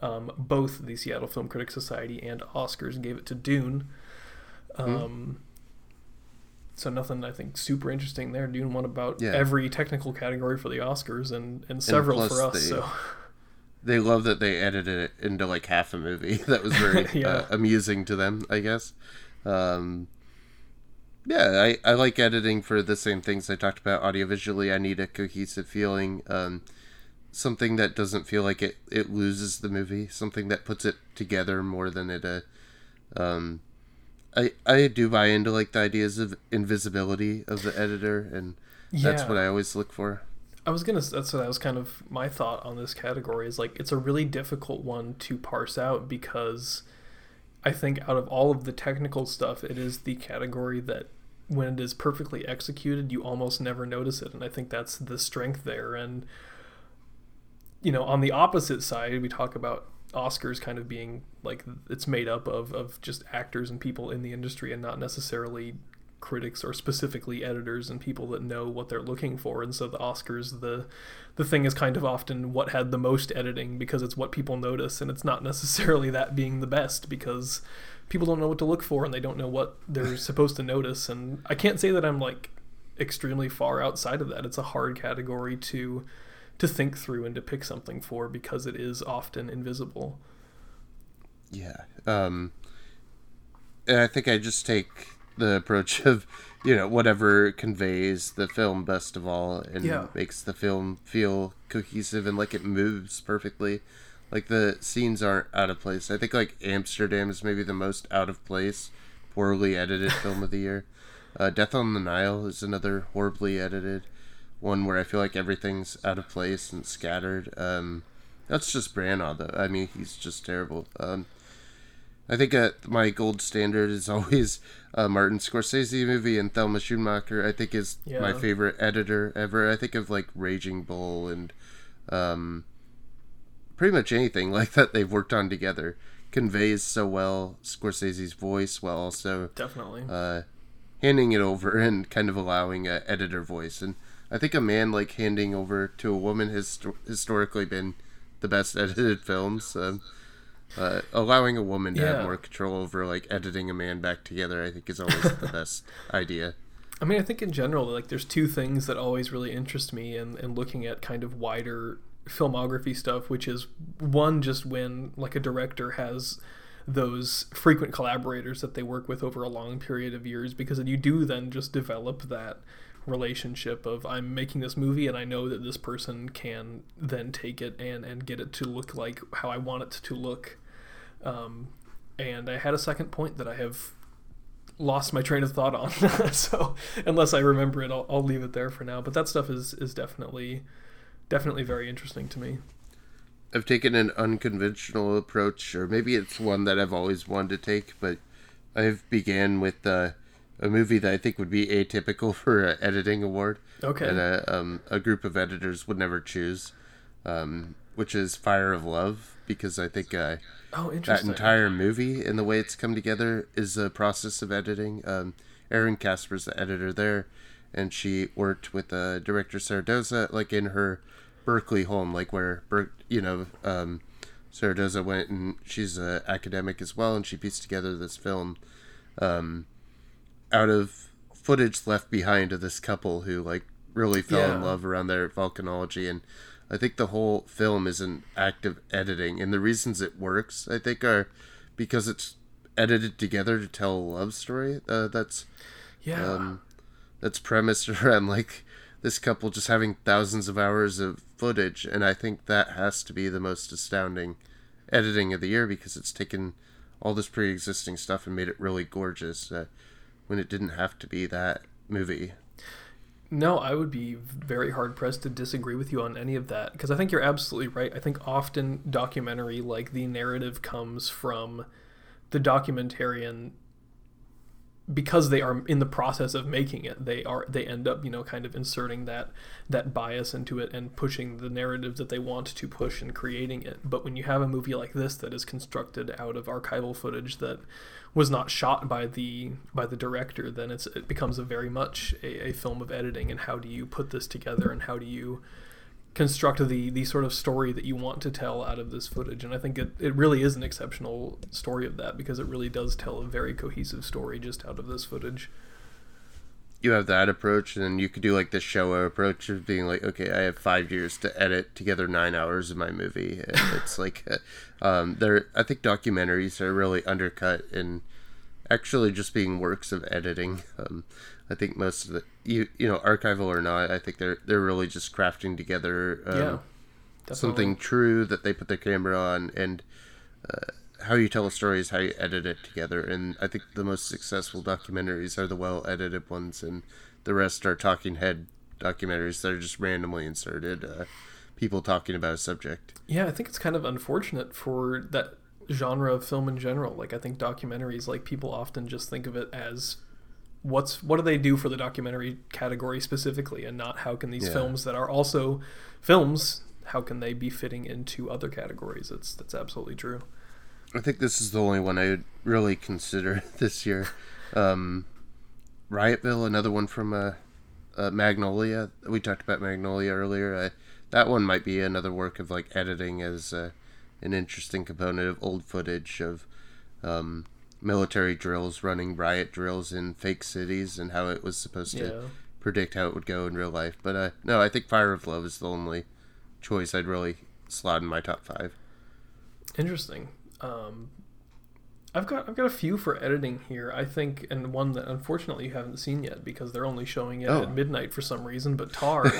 S1: um, both the Seattle Film Critics Society and Oscars gave it to Dune. Um, So nothing, I think, super interesting there. Dune won about
S2: Yeah.
S1: every technical category for the Oscars and, and several
S2: plus
S1: for us.
S2: they-
S1: so
S2: they love that they edited it into like half a movie. [LAUGHS] That was very [LAUGHS]
S1: Yeah.
S2: uh, amusing to them, I guess. Um, yeah, I, I like editing for the same things I talked about audiovisually. I need a cohesive feeling, um, something that doesn't feel like it, it loses the movie, something that puts it together more than it. Uh, um, I I do buy into like the ideas of invisibility of the editor, and that's what I always look for.
S1: I was gonna. That's what that was kind of my thought on this category. Is like it's a really difficult one to parse out because I think out of all of the technical stuff, it is the category that when it is perfectly executed, you almost never notice it, and I think that's the strength there. And you know, on the opposite side, we talk about Oscars kind of being like it's made up of of just actors and people in the industry, and not necessarily critics or specifically editors and people that know what they're looking for. And so the oscars the the thing is kind of often what had the most editing because it's what people notice and it's not [LAUGHS] necessarily that being the best because people don't know what to look for and they don't know what they're [LAUGHS] supposed to notice. And i can't say that i'm like extremely far outside of that. It's a hard category to to think through and to pick something for because it is often invisible
S2: Yeah. Um, and I think I just take the approach of, you know, whatever conveys the film best of all and
S1: Yeah.
S2: makes the film feel cohesive and like it moves perfectly. Like the scenes aren't out of place. I think like Amsterdam is maybe the most out of place, poorly edited film of the year. Uh, Death on the Nile is another horribly edited one where I feel like everything's out of place and scattered. Um, that's just Branagh though. I mean, he's just terrible. Um, I think uh, my gold standard is [LAUGHS] always a Martin Scorsese movie, and Thelma Schoonmaker. I think is my favorite editor ever. I think of like Raging Bull and um, pretty much anything like that they've worked on together conveys so well Scorsese's voice while also
S1: definitely
S2: uh, handing it over and kind of allowing a editor voice. And I think a man like handing over to a woman has sto- historically been the best [LAUGHS] edited films. Um, uh, allowing a woman to
S1: Yeah.
S2: have more control over like editing a man back together, I think, is always the [LAUGHS] best idea.
S1: I mean, I think in general, like, there's two things that always really interest me in, in looking at kind of wider filmography stuff, which is one, just when, like, a director has those frequent collaborators that they work with over a long period of years, because you do then just develop that relationship of I'm making this movie and I know that this person can then take it and, and get it to look like how I want it to look. Um, and I had a second point that I have lost my train of thought on. [LAUGHS] so unless I remember it, I'll, I'll leave it there for now. But that stuff is is definitely definitely very interesting to me.
S2: I've taken an unconventional approach, or maybe it's one that I've always wanted to take, but I've began with uh, a movie that I think would be atypical [LAUGHS] for an editing award,
S1: Okay.
S2: and a um, a group of editors would never choose, um, which is Fire of Love, because I think uh,
S1: oh,
S2: that entire movie and the way it's come together is a process of editing. Um, Erin Casper's the editor there, and she worked with uh, director Sara Dosa, like in her Berkeley home, like where Ber- you know um, Sara Dosa went, and she's an academic as well, and she pieced together this film um, out of footage left behind of this couple who like really fell in love around their volcanology and I think the whole film is an act of editing and the reasons it works I think are because it's edited together to tell a love story. Uh, that's
S1: Yeah.
S2: um, that's premised [LAUGHS] around like this couple just having thousands of hours of footage, and I think that has to be the most astounding editing of the year because it's taken all this pre-existing stuff and made it really gorgeous uh, when it didn't have to be that movie.
S1: No, I would be very hard pressed to disagree with you on any of that because I think you're absolutely right. I think often documentary, like the narrative, comes from the documentarian because they are in the process of making it. They are they end up you know kind of inserting that that bias into it and pushing the narrative that they want to push and creating it. But when you have a movie like this that is constructed out of archival footage that was not shot by the by the director, then it's it becomes a very much a, a film of editing and how do you put this together and how do you construct the the sort of story that you want to tell out of this footage and i think it, it really is an exceptional story of that because it really does tell a very cohesive story just out of this footage
S2: You have that approach, and then you could do like the Shoah approach of being like, okay, I have five years to edit together nine hours of my movie. And [LAUGHS] it's like, um, there. I think documentaries are really undercut in actually just being works of editing. Um, I think most of the you you know archival or not, I think they're they're really just crafting together um,
S1: yeah definitely.
S2: something true that they put their camera on and uh, how you tell a story is how you edit it together and i think the most successful documentaries are the well edited ones and the rest are talking head documentaries that are just randomly inserted uh, people talking about a subject
S1: Yeah, I think it's kind of unfortunate for that genre of film in general. Like I think documentaries, like people often just think of it as what's what do they do for the documentary category specifically and not how can these
S2: Yeah.
S1: films that are also films how can they be fitting into other categories? That's that's absolutely true.
S2: I think this is the only one i would really consider [LAUGHS] this year. Um, Riotsville another one from uh, uh, magnolia. We talked about magnolia earlier. Uh, that one might be another work of like editing as uh, an interesting component of old footage of um, military drills running riot drills in fake cities and how it was supposed to predict how it would go in real life but uh, no i think fire of love is the only choice i'd really slot in my top five
S1: Interesting. Um, I've got I've got a few for editing here. I think, and one that unfortunately you haven't seen yet because they're only showing it
S2: Oh.
S1: at midnight for some reason. But Tar. [LAUGHS]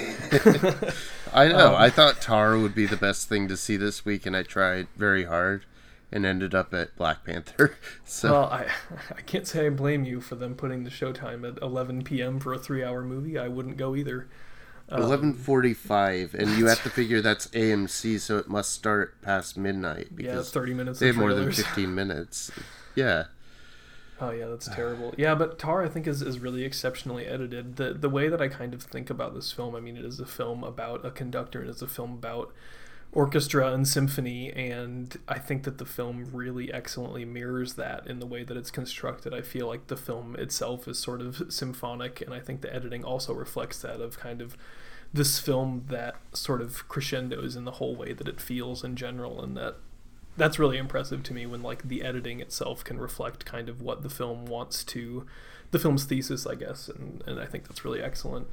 S2: I know. [LAUGHS]
S1: Um,
S2: I thought Tar would be the best thing to see this week, and I tried very hard, and ended up at Black Panther. [LAUGHS] So
S1: well, I [LAUGHS] I can't say I blame you for them putting the showtime at 11 p.m. for a three-hour movie. I wouldn't go either. Um,
S2: eleven forty-five, and you have to figure that's AMC, so it must start past midnight
S1: Yeah,
S2: because
S1: 30 minutes.
S2: they have more than fifteen minutes. Yeah,
S1: Oh yeah, that's terrible. Yeah, but Tar I think is, is really exceptionally edited. The the way that I kind of think about this film, I mean, it is a film about a conductor, and it's a film about orchestra and symphony, and I think that the film really excellently mirrors that in the way that it's constructed. I feel like the film itself is sort of symphonic, and I think the editing also reflects that of kind of this film that sort of crescendos in the whole way that it feels in general, and that that's really impressive to me when like the editing itself can reflect kind of what the film wants to the film's thesis i guess and, and i think that's really excellent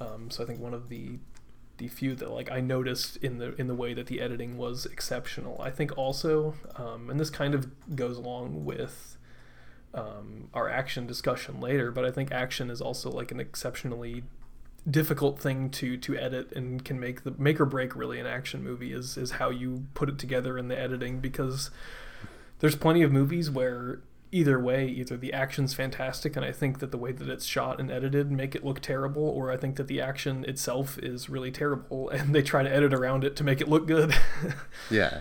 S1: um, so i think one of the the few that like i noticed in the in the way that the editing was exceptional. I think also um, and this kind of goes along with um, our action discussion later but i think action is also like an exceptionally difficult thing to to edit and can make the make or break really an action movie is is how you put it together in the editing because there's plenty of movies where either way either the action's fantastic and I think that the way that it's shot and edited make it look terrible or I think that the action itself is really terrible [LAUGHS] and they try to edit around it to make it look good. [LAUGHS]
S2: yeah,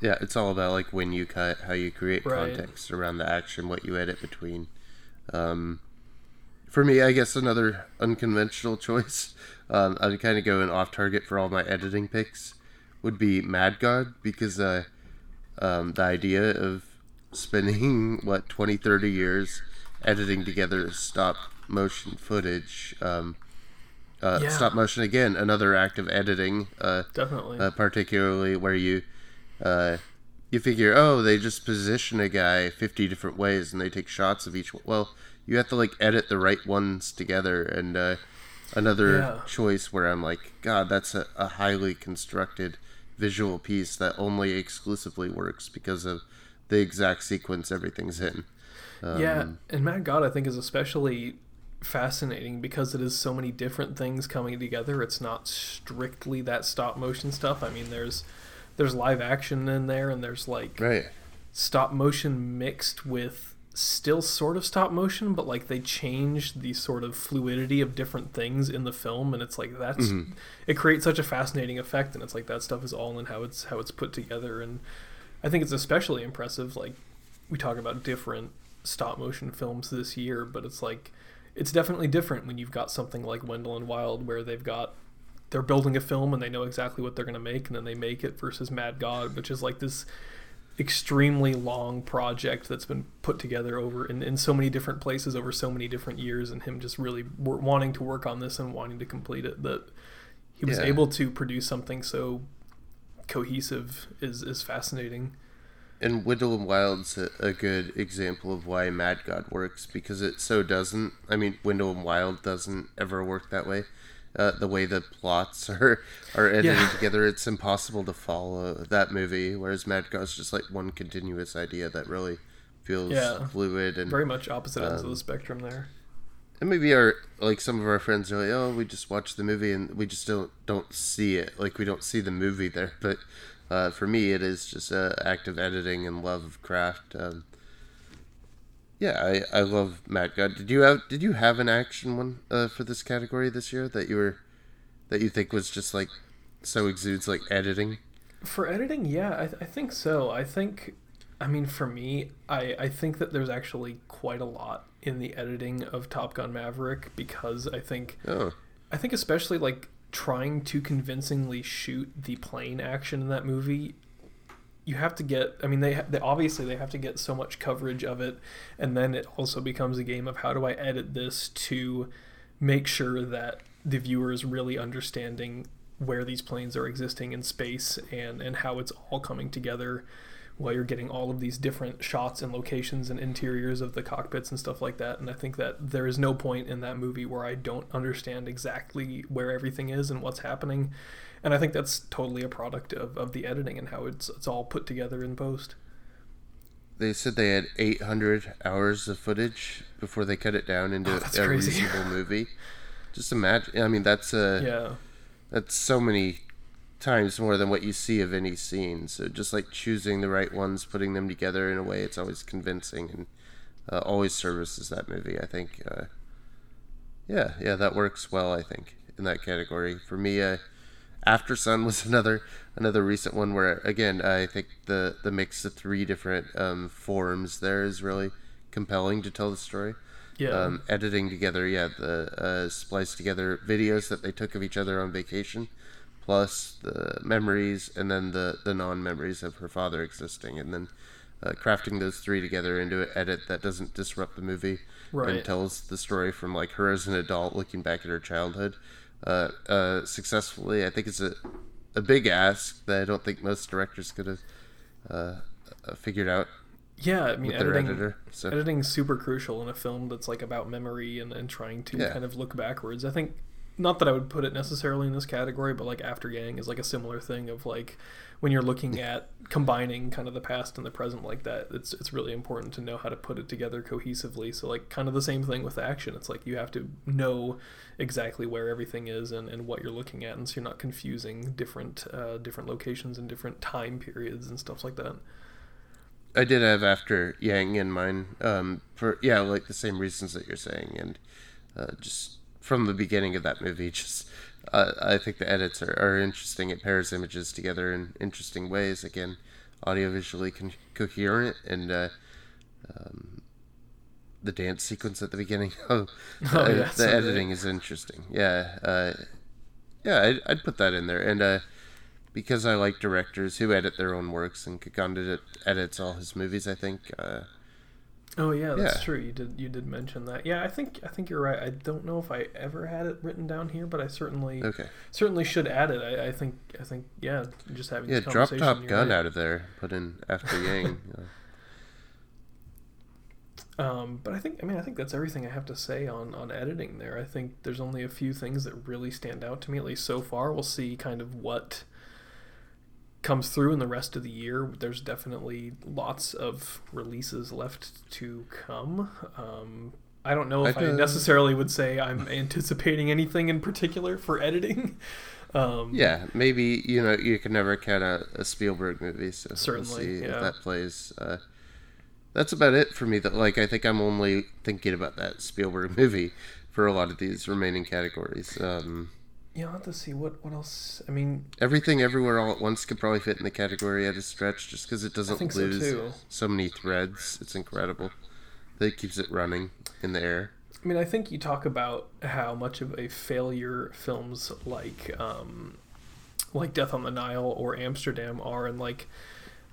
S2: yeah. It's all about like when you cut, how you create
S1: Right.
S2: context around the action, what you edit between. Um, for me, I guess another unconventional [LAUGHS] choice. Um, I'm kind of go going off target for all my editing picks. Would be Mad God because uh, um, the idea of spending what 20, 30 years editing together stop motion footage. Um, uh,
S1: Yeah.
S2: Stop motion again, another act of editing. Uh,
S1: Definitely.
S2: uh, particularly where you uh, you figure oh they just position a guy 50 different ways and they take shots of each one. well you have to like edit the right ones together and uh, another
S1: Yeah.
S2: choice where i'm like god that's a, a highly constructed visual piece that only exclusively works because of the exact sequence everything's in. Um,
S1: yeah, and Mad God I think is especially fascinating because it is so many different things coming together. It's not strictly that stop motion stuff. I mean, there's there's live action in there, and there's like
S2: right.
S1: stop motion mixed with still sort of stop motion, but like they change the sort of fluidity of different things in the film, and it's like that's
S2: Mhm.
S1: it creates such a fascinating effect, and it's like that stuff is all in how it's how it's put together, and I think it's especially impressive. Like we talk about different stop motion films this year, but it's like it's definitely different when you've got something like Wendell and Wild where they've got they're building a film and they know exactly what they're going to make and then they make it versus Mad God, which is like this extremely long project that's been put together over in, in so many different places over so many different years and him just really w- wanting to work on this and wanting to complete it that he was
S2: Yeah.
S1: able to produce something so cohesive is is fascinating
S2: And Wendell and Wild's a, a good example of why Mad God works because it so doesn't. I mean, Wendell and Wild doesn't ever work that way. Uh, the way the plots are are edited
S1: Yeah.
S2: together, it's impossible to follow that movie. Whereas Mad God's just like one continuous idea that really feels
S1: Yeah.
S2: fluid and
S1: very much opposite ends of
S2: Um,
S1: the spectrum there
S2: and maybe our like some of our friends are like, oh, we just watch the movie and we just don't don't see it. Like we don't see the movie there. But uh, for me, it is just an uh, active editing and love of craft. Um, yeah, I, I love Mad God. Did you have Did you have an action one uh, for this category this year that you were that you think was just like so exudes like editing?
S1: For editing, yeah, I, I think so. I think, I mean, for me, I, I think that there's actually quite a lot in the editing of Top Gun Maverick because I think,
S2: Oh,
S1: I think especially like trying to convincingly shoot the plane action in that movie. You have to get. I mean, they, they obviously they have to get so much coverage of it, and then it also becomes a game of how do I edit this to make sure that the viewer is really understanding where these planes are existing in space and and how it's all coming together while you're getting all of these different shots and locations and interiors of the cockpits and stuff like that and i think that there is no point in that movie where i don't understand exactly where everything is and what's happening and i think that's totally a product of, of the editing and how it's it's all put together in post
S2: they said they had 800 hours of footage before they cut it down into
S1: Oh,
S2: a
S1: crazy.
S2: reasonable movie. Just imagine. I mean, that's a
S1: yeah
S2: That's so many times more than what you see of any scene. So just like choosing the right ones, putting them together in a way it's always convincing and uh, always services that movie. I think. Uh, yeah, yeah, that works well. I think in that category for me. Uh, Aftersun was [LAUGHS] another another recent one where again I think the the mix of three different um, forms there is really compelling to tell the story
S1: yeah
S2: um, editing together, yeah, the uh, spliced together videos that they took of each other on vacation, plus the memories and then the, the non memories of her father existing, and then uh, crafting those three together into an edit that doesn't disrupt the movie
S1: Right.
S2: and tells the story from like her as an adult looking back at her childhood uh, uh, successfully. I think it's a a big ask that I don't think most directors could have uh, uh, figured out
S1: yeah i mean editing
S2: editor. So
S1: editing's super crucial in a film that's like about memory and, and trying to
S2: Yeah.
S1: kind of look backwards. I think not that I would put it necessarily in this category, but like After Yang is like a similar thing of like when you're looking at combining kind of the past and the present like that, it's it's really important to know how to put it together cohesively. So like kind of the same thing with action. It's like you have to know exactly where everything is and, and what you're looking at and so you're not confusing different uh, different locations and different time periods and stuff like that.
S2: I did have after Yang in mind um, for yeah, like the same reasons that you're saying, and uh, just from the beginning of that movie, just uh, I think the edits are, are interesting. It pairs images together in interesting ways. Again, audiovisually con- coherent, and uh, um, the dance sequence at the beginning. [LAUGHS] Oh,
S1: Oh,
S2: uh,
S1: yeah,
S2: the editing is interesting. Yeah, uh, yeah, I'd, I'd put that in there, and uh, because I like directors who edit their own works, and it, edits all his movies. I think.
S1: Oh yeah, that's
S2: Yeah.
S1: true. You did you did mention that. Yeah, I think I think you're right. I don't know if I ever had it written down here, but I certainly
S2: okay.
S1: certainly should add it. I, I think I think yeah, just having
S2: Yeah,
S1: this
S2: drop Top Gun
S1: right.
S2: out of there. Put in after Yang. uh,
S1: Um, but I think I mean I think that's everything I have to say on on editing there. I think there's only a few things that really stand out to me at least so far. We'll see kind of what comes through in the rest of the year, there's definitely lots of releases left to come. Um, I don't know if I, I necessarily would say I'm [LAUGHS] anticipating anything in particular for editing. [LAUGHS]
S2: Um, yeah, maybe you know you can never count out a Spielberg movie, so
S1: certainly
S2: we'll see
S1: yeah.
S2: if that plays. Uh, that's about it for me. That like I think I'm only thinking about that Spielberg [LAUGHS] movie for a lot of these remaining categories. Um,
S1: yeah, I'll have to see what what else. I mean,
S2: everything everywhere all at once could probably fit in the category at a stretch, just because it doesn't lose
S1: so,
S2: so, many threads. It's incredible. That keeps it running in the air.
S1: I mean, I think you talk about how much of a failure films like um, like Death on the Nile or Amsterdam are, and like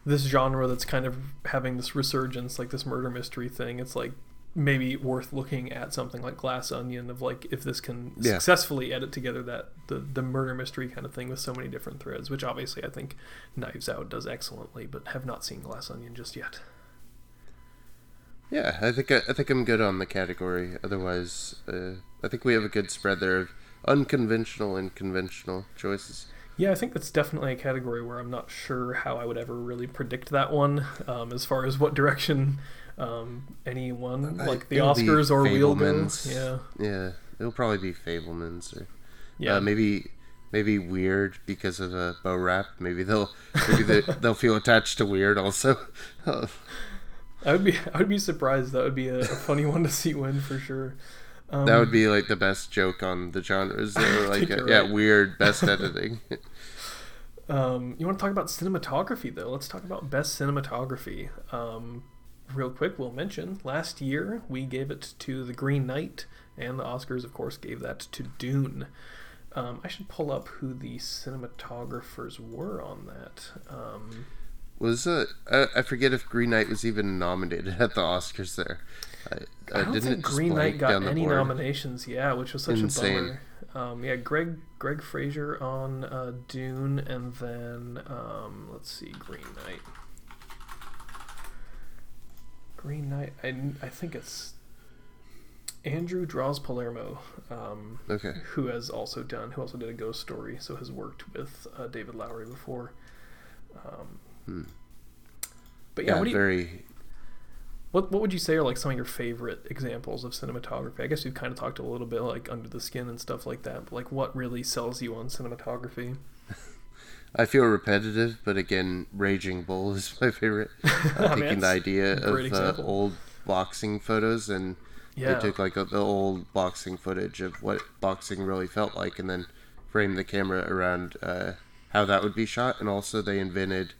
S1: this genre that's kind of having this resurgence, like this murder mystery thing. It's like maybe worth looking at something like Glass Onion of like if this can yeah. successfully edit together that the the murder mystery kind of thing with so many different threads, which obviously I think Knives Out does excellently, but have not seen Glass Onion just yet.
S2: Yeah, I think I, I think I'm good on the category. Otherwise, uh, I think we have a good spread there of unconventional and conventional choices.
S1: Yeah, I think that's definitely a category where I'm not sure how I would ever really predict that one, um, as far as what direction um, anyone like the it'll Oscars or Wheel go. Yeah,
S2: yeah, it'll probably be Fabelmans or yeah, uh, maybe maybe Weird because of a Bo Rhap. Maybe they'll maybe they, [LAUGHS] they'll feel attached to Weird also. [LAUGHS]
S1: I would be I would be surprised. That would be a, a funny one to see win for sure.
S2: Um, that would be like the best joke on the genres. [LAUGHS] Or like a, right. yeah, weird best editing.
S1: um, you want to talk about cinematography though? Let's talk about best cinematography. Um, real quick, we'll mention last year we gave it to The Green Knight, and the Oscars, of course, gave that to Dune. Um, I should pull up who the cinematographers were on that. Um,
S2: was uh, I, I forget if Green Knight was even nominated at the Oscars there.
S1: I, I don't think Green Knight got any board? nominations. Yeah, which was such Insane. a bummer. Um, yeah, Greig Greig Fraser on uh, Dune, and then um, let's see, Green Knight. Green Knight. I, I think it's Andrew Droz Palermo. Um,
S2: okay.
S1: Who has also done? Who also did a Ghost Story? So has worked with uh, David Lowery before. Um, Hmm. But yeah, yeah what do you,
S2: very.
S1: What what would you say are like some of your favorite examples of cinematography? I guess we've kind of talked a little bit like under the skin and stuff like that. But like, what really sells you on cinematography?
S2: I feel repetitive, but again, Raging Bull is [LAUGHS] my favorite. [LAUGHS] Uh, taking the idea of uh, old boxing photos and yeah. they took like a, the old boxing footage of what boxing really felt like, and then framed the camera around uh, how that would be shot, and also they invented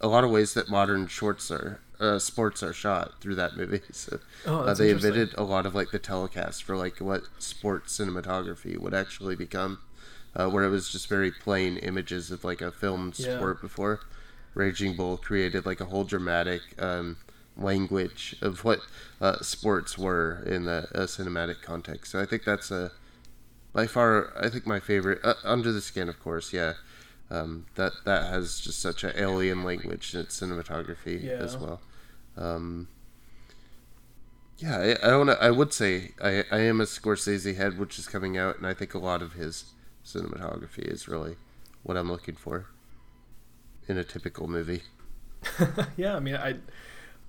S2: a lot of ways that modern shorts are uh, sports are shot through that movie. [LAUGHS] So
S1: oh, uh,
S2: they invented a lot of like the telecast for like what sports cinematography would actually become, uh, where it was just very plain images of like a filmed yeah. sport before. Raging Bull created like a whole dramatic um, language of what uh, sports were in the cinematic context. So I think that's a by far I think my favorite. Uh, Under the Skin, of course, yeah. Um, that that has just such an alien language in its cinematography yeah. as well. Um, yeah, I, I don't know. I would say I, I am a Scorsese head, which is coming out, and I think a lot of his cinematography is really what I'm looking for in a typical movie. [LAUGHS]
S1: yeah, I mean, I,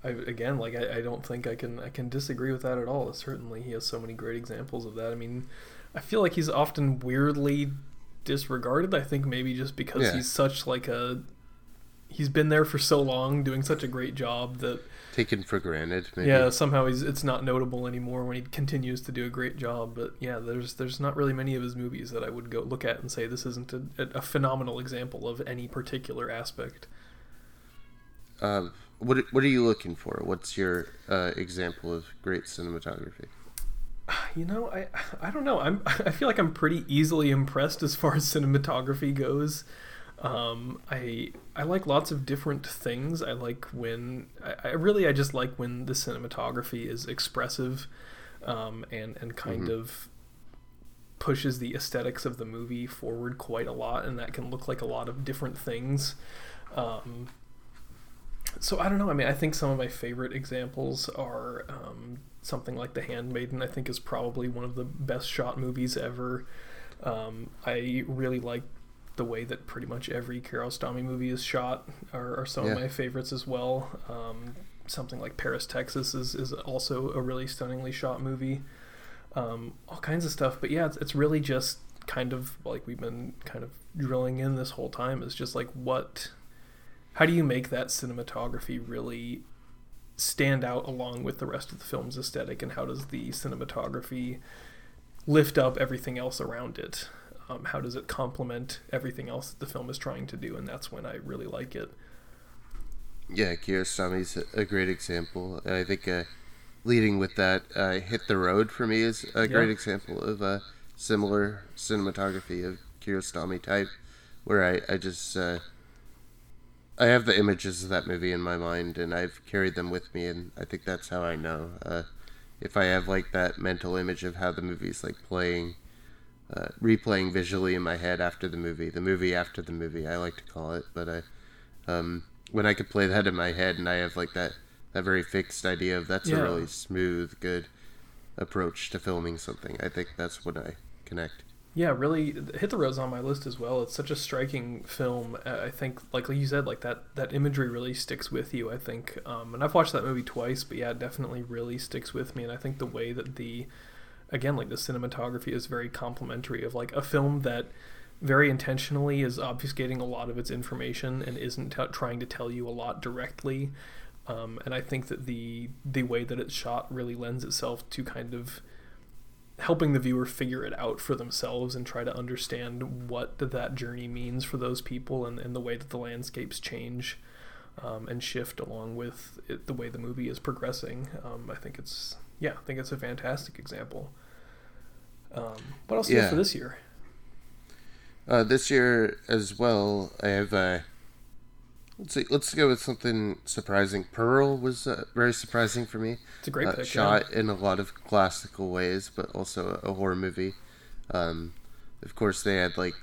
S1: I again, like, I, I don't think I can I can disagree with that at all. Certainly, he has so many great examples of that. I mean, I feel like he's often weirdly disregarded. I think maybe just because yeah. he's such like a he's been there for so long, doing such a great job that
S2: taken for granted. Maybe.
S1: Yeah, somehow he's it's not notable anymore when he continues to do a great job. But yeah, there's there's not really many of his movies that I would go look at and say this isn't a, a phenomenal example of any particular aspect.
S2: Uh, what what are you looking for? What's your uh, example of great cinematography?
S1: you know, I I don't know. I'm [LAUGHS] I feel like I'm pretty easily impressed as far as cinematography goes. Um, I I like lots of different things. I like when I, I really I just like when the cinematography is expressive, um, and and kind mm-hmm. of pushes the aesthetics of the movie forward quite a lot, and that can look like a lot of different things. Um, so I don't know. I mean, I think some of my favorite examples are um, something like The Handmaiden. I think is probably one of the best shot movies ever. Um, I really like the way that pretty much every Kiarostami movie is shot are, are some
S2: Yeah.
S1: of my favorites as well. Um, something like Paris, Texas is, is also a really stunningly shot movie. Um, all kinds of stuff. But yeah, it's, it's really just kind of like we've been kind of drilling in this whole time is just like what, how do you make that cinematography really stand out along with the rest of the film's aesthetic and how does the cinematography lift up everything else around it? Um, how does it complement everything else that the film is trying to do? And that's when I really like it.
S2: Yeah, Kiarostami's a- a great example. I think uh, leading with that, uh, Hit the Road for me is a great
S1: Yeah.
S2: example of a similar cinematography of Kiarostami type, where I, I just uh, I have the images of that movie in my mind and I've carried them with me, and I think that's how I know uh, if I have like that mental image of how the movie's like playing. Uh, replaying visually in my head after the movie, the movie after the movie, I like to call it. But I, um, when I could play that in my head and I have like that that very fixed idea of that's
S1: Yeah.
S2: a really smooth, good approach to filming something. I think that's when I connect.
S1: Yeah, really, Hit the Road's on my list as well. It's such a striking film. I think, like you said, like that that imagery really sticks with you. I think, um, and I've watched that movie twice, but yeah, it definitely really sticks with me. And I think the way that the, again, like the cinematography is very complimentary of like a film that very intentionally is obfuscating a lot of its information and isn't t- trying to tell you a lot directly. Um, and I think that the the way that it's shot really lends itself to kind of helping the viewer figure it out for themselves and try to understand what that journey means for those people and, and the way that the landscapes change um, and shift along with it, the way the movie is progressing. Um, I think it's yeah, I think it's a fantastic example. Um, what else do you have for this year?
S2: Uh, this year as well, I have. Uh, let's see. Let's go with something surprising. Pearl was uh, very surprising for me.
S1: It's a great
S2: uh,
S1: pick.
S2: shot in a lot of classical ways, but also a, a horror movie. Um, of course, they had like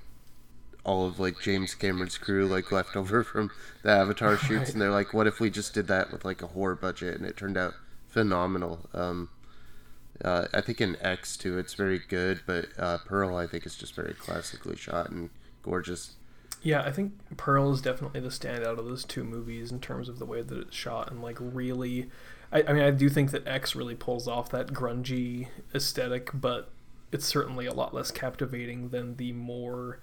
S2: all of like James Cameron's crew like left over [LAUGHS] from the Avatar shoots,
S1: Right.
S2: and they're like, "What if we just did that with like a horror budget?" And it turned out phenomenal. Um, uh, I think in X too, it's very good, but uh, Pearl I think is just very classically shot and gorgeous.
S1: Yeah, I think Pearl is definitely the standout of those two movies in terms of the way that it's shot and like really. I, I mean, I do think that X really pulls off that grungy aesthetic, but it's certainly a lot less captivating than the more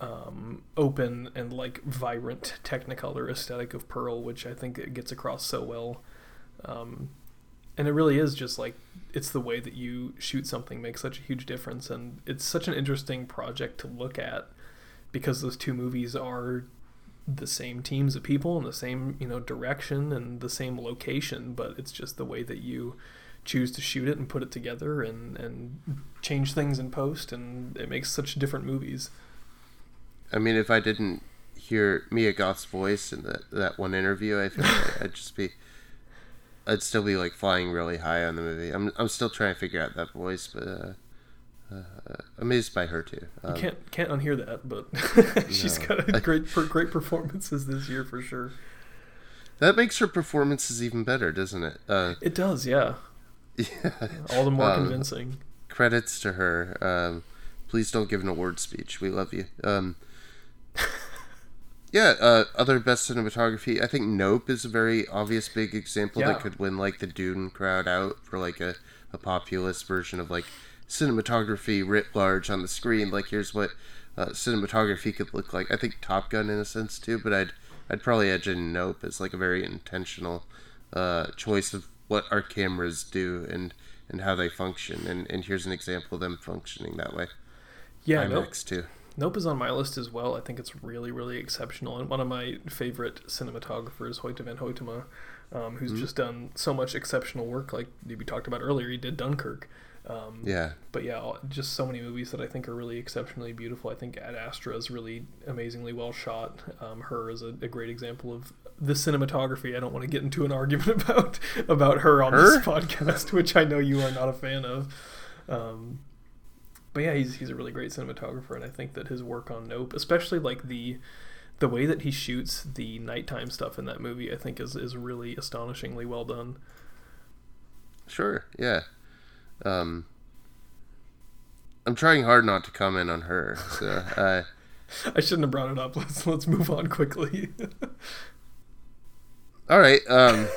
S1: um, open and like vibrant Technicolor aesthetic of Pearl, which I think it gets across so well. Um, and it really is just like it's the way that you shoot something makes such a huge difference, and it's such an interesting project to look at because those two movies are the same teams of people and the same you know direction and the same location but it's just the way that you choose to shoot it and put it together and and change things in post and it makes such different movies.
S2: I mean, if I didn't hear Mia Goth's voice in that that one interview, I think [LAUGHS] I'd just be, I'd still be like flying really high on the movie. I'm I'm still trying to figure out that voice, but uh, uh, amazed by her too. Um,
S1: you can't can't unhear that but [LAUGHS] she's
S2: No.
S1: got a [LAUGHS] great great performances this year for sure
S2: that makes her performances even better, doesn't it? Uh,
S1: it does yeah [LAUGHS]
S2: yeah.
S1: all the more
S2: Um,
S1: convincing
S2: Credits to her. Um, please don't give an award speech. We love you. Um, yeah. Uh, other best cinematography. I think Nope is a very obvious big example
S1: Yeah.
S2: that could win like the Dune crowd out for like a, a populist version of like cinematography writ large on the screen. Like here's what uh, cinematography could look like. I think Top Gun in a sense too, but I'd I'd probably edge in Nope as like a very intentional uh, choice of what our cameras do and and how they function. And and here's an example of them functioning that way.
S1: yeah nope.
S2: IMAX too.
S1: Nope is on my list as well. I think it's really, really exceptional. And one of my favorite cinematographers, Hoyte van Hoytema, um, who's just done so much exceptional work. Like we talked about earlier, he did Dunkirk. Um,
S2: Yeah.
S1: But yeah, just so many movies that I think are really exceptionally beautiful. I think Ad Astra is really amazingly well shot. Um, her is a, a great example of the cinematography. I don't want to get into an [LAUGHS] argument about about her on
S2: Her?
S1: this podcast, which I know you are not a fan of. Um, but yeah, he's he's a really great cinematographer, and I think that his work on Nope, especially like the the way that he shoots the nighttime stuff in that movie, I think is is really astonishingly well done.
S2: Sure. Yeah. Um, I'm trying hard not to comment on her. So [LAUGHS] uh,
S1: I shouldn't have brought it up. [LAUGHS] Let's let's move on quickly. [LAUGHS]
S2: All right. Um,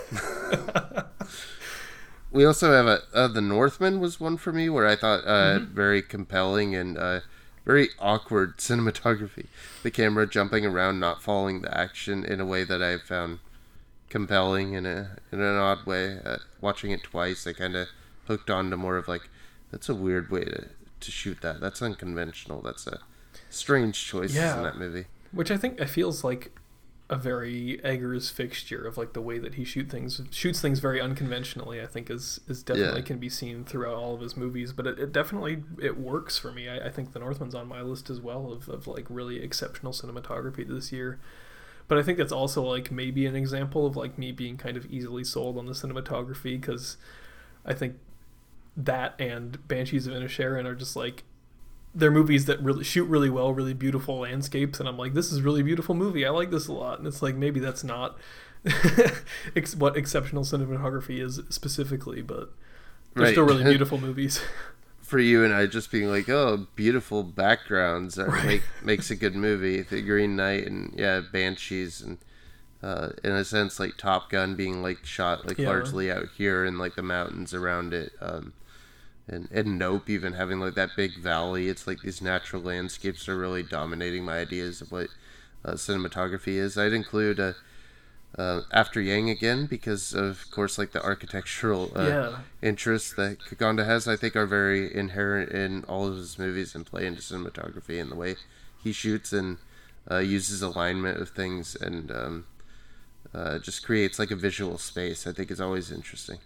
S2: we also have a uh, the Northman was one for me where I thought uh, mm-hmm. very compelling and uh, very awkward [LAUGHS] cinematography. The camera jumping around, not following the action in a way that I found compelling in a in an odd way. Uh, watching it twice, I kind of hooked on to more of like that's a weird way to to shoot that. That's unconventional. That's a strange choice yeah. in that movie.
S1: Which I think I feels like a very Eggers fixture of like the way that he shoot things shoots things very unconventionally. I think is is definitely yeah. can be seen throughout all of his movies, but it, it definitely it works for me. I, I, think The Northman's on my list as well of, of like really exceptional cinematography this year. But I think that's also like maybe an example of like me being kind of easily sold on the cinematography because I think that and Banshees of Inisherin are just like they're movies that really shoot really well, really beautiful landscapes, and I'm like, this is really beautiful movie. I like this a lot, and it's like maybe that's not [LAUGHS] what exceptional cinematography is specifically, but they're right. still really [LAUGHS] beautiful movies. [LAUGHS]
S2: For you and I, just being like, oh, beautiful backgrounds that right. make, makes a good movie. The Green Knight and yeah, Banshees and uh, in a sense like Top Gun being like shot like yeah. largely out here in like the mountains around it. Um, and, and Nope even having like that big valley. It's like these natural landscapes are really dominating my ideas of what uh, cinematography is. I'd include uh, uh, After Yang again because of course like the architectural uh, yeah. interests that Kogonada has. I think are very inherent in all of his movies and play into cinematography and the way he shoots and uh, uses alignment of things and um, uh, just creates like a visual space. I think is always interesting.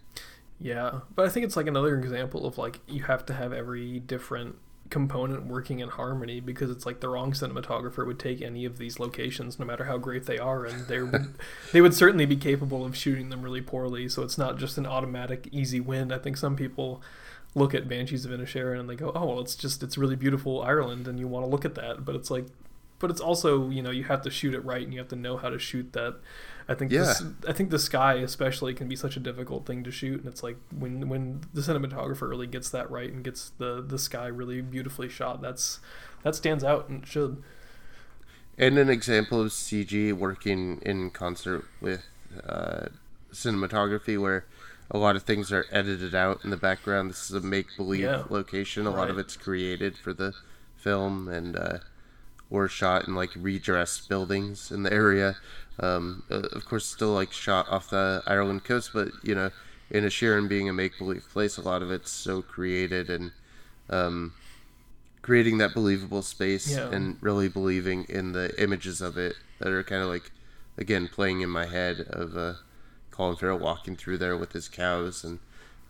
S1: Yeah, but I think it's like another example of like you have to have every different component working in harmony because it's like the wrong cinematographer would take any of these locations no matter how great they are and they would [LAUGHS] they would certainly be capable of shooting them really poorly so it's not just an automatic easy win. I think some people look at banshees of inisherin and they go oh well it's just it's really beautiful ireland and you want to look at that. But it's like but it's also you know you have to shoot it right and you have to know how to shoot that I think yeah. This, I think the sky especially can be such a difficult thing to shoot, and it's like when when the cinematographer really gets that right and gets the the sky really beautifully shot, that's that stands out and should.
S2: And an example of CG working in concert with uh, cinematography, where a lot of things are edited out in the background. This is a make believe yeah. location. A right. lot of it's created for the film and uh, or shot in like redressed buildings in the area. Um, uh, of course, still like shot off the Ireland coast, but you know, in a Inisherin being a make believe place, a lot of it's so created and um, creating that believable space yeah. and really believing in the images of it that are kind of like, again, playing in my head of uh, Colin Farrell walking through there with his cows and.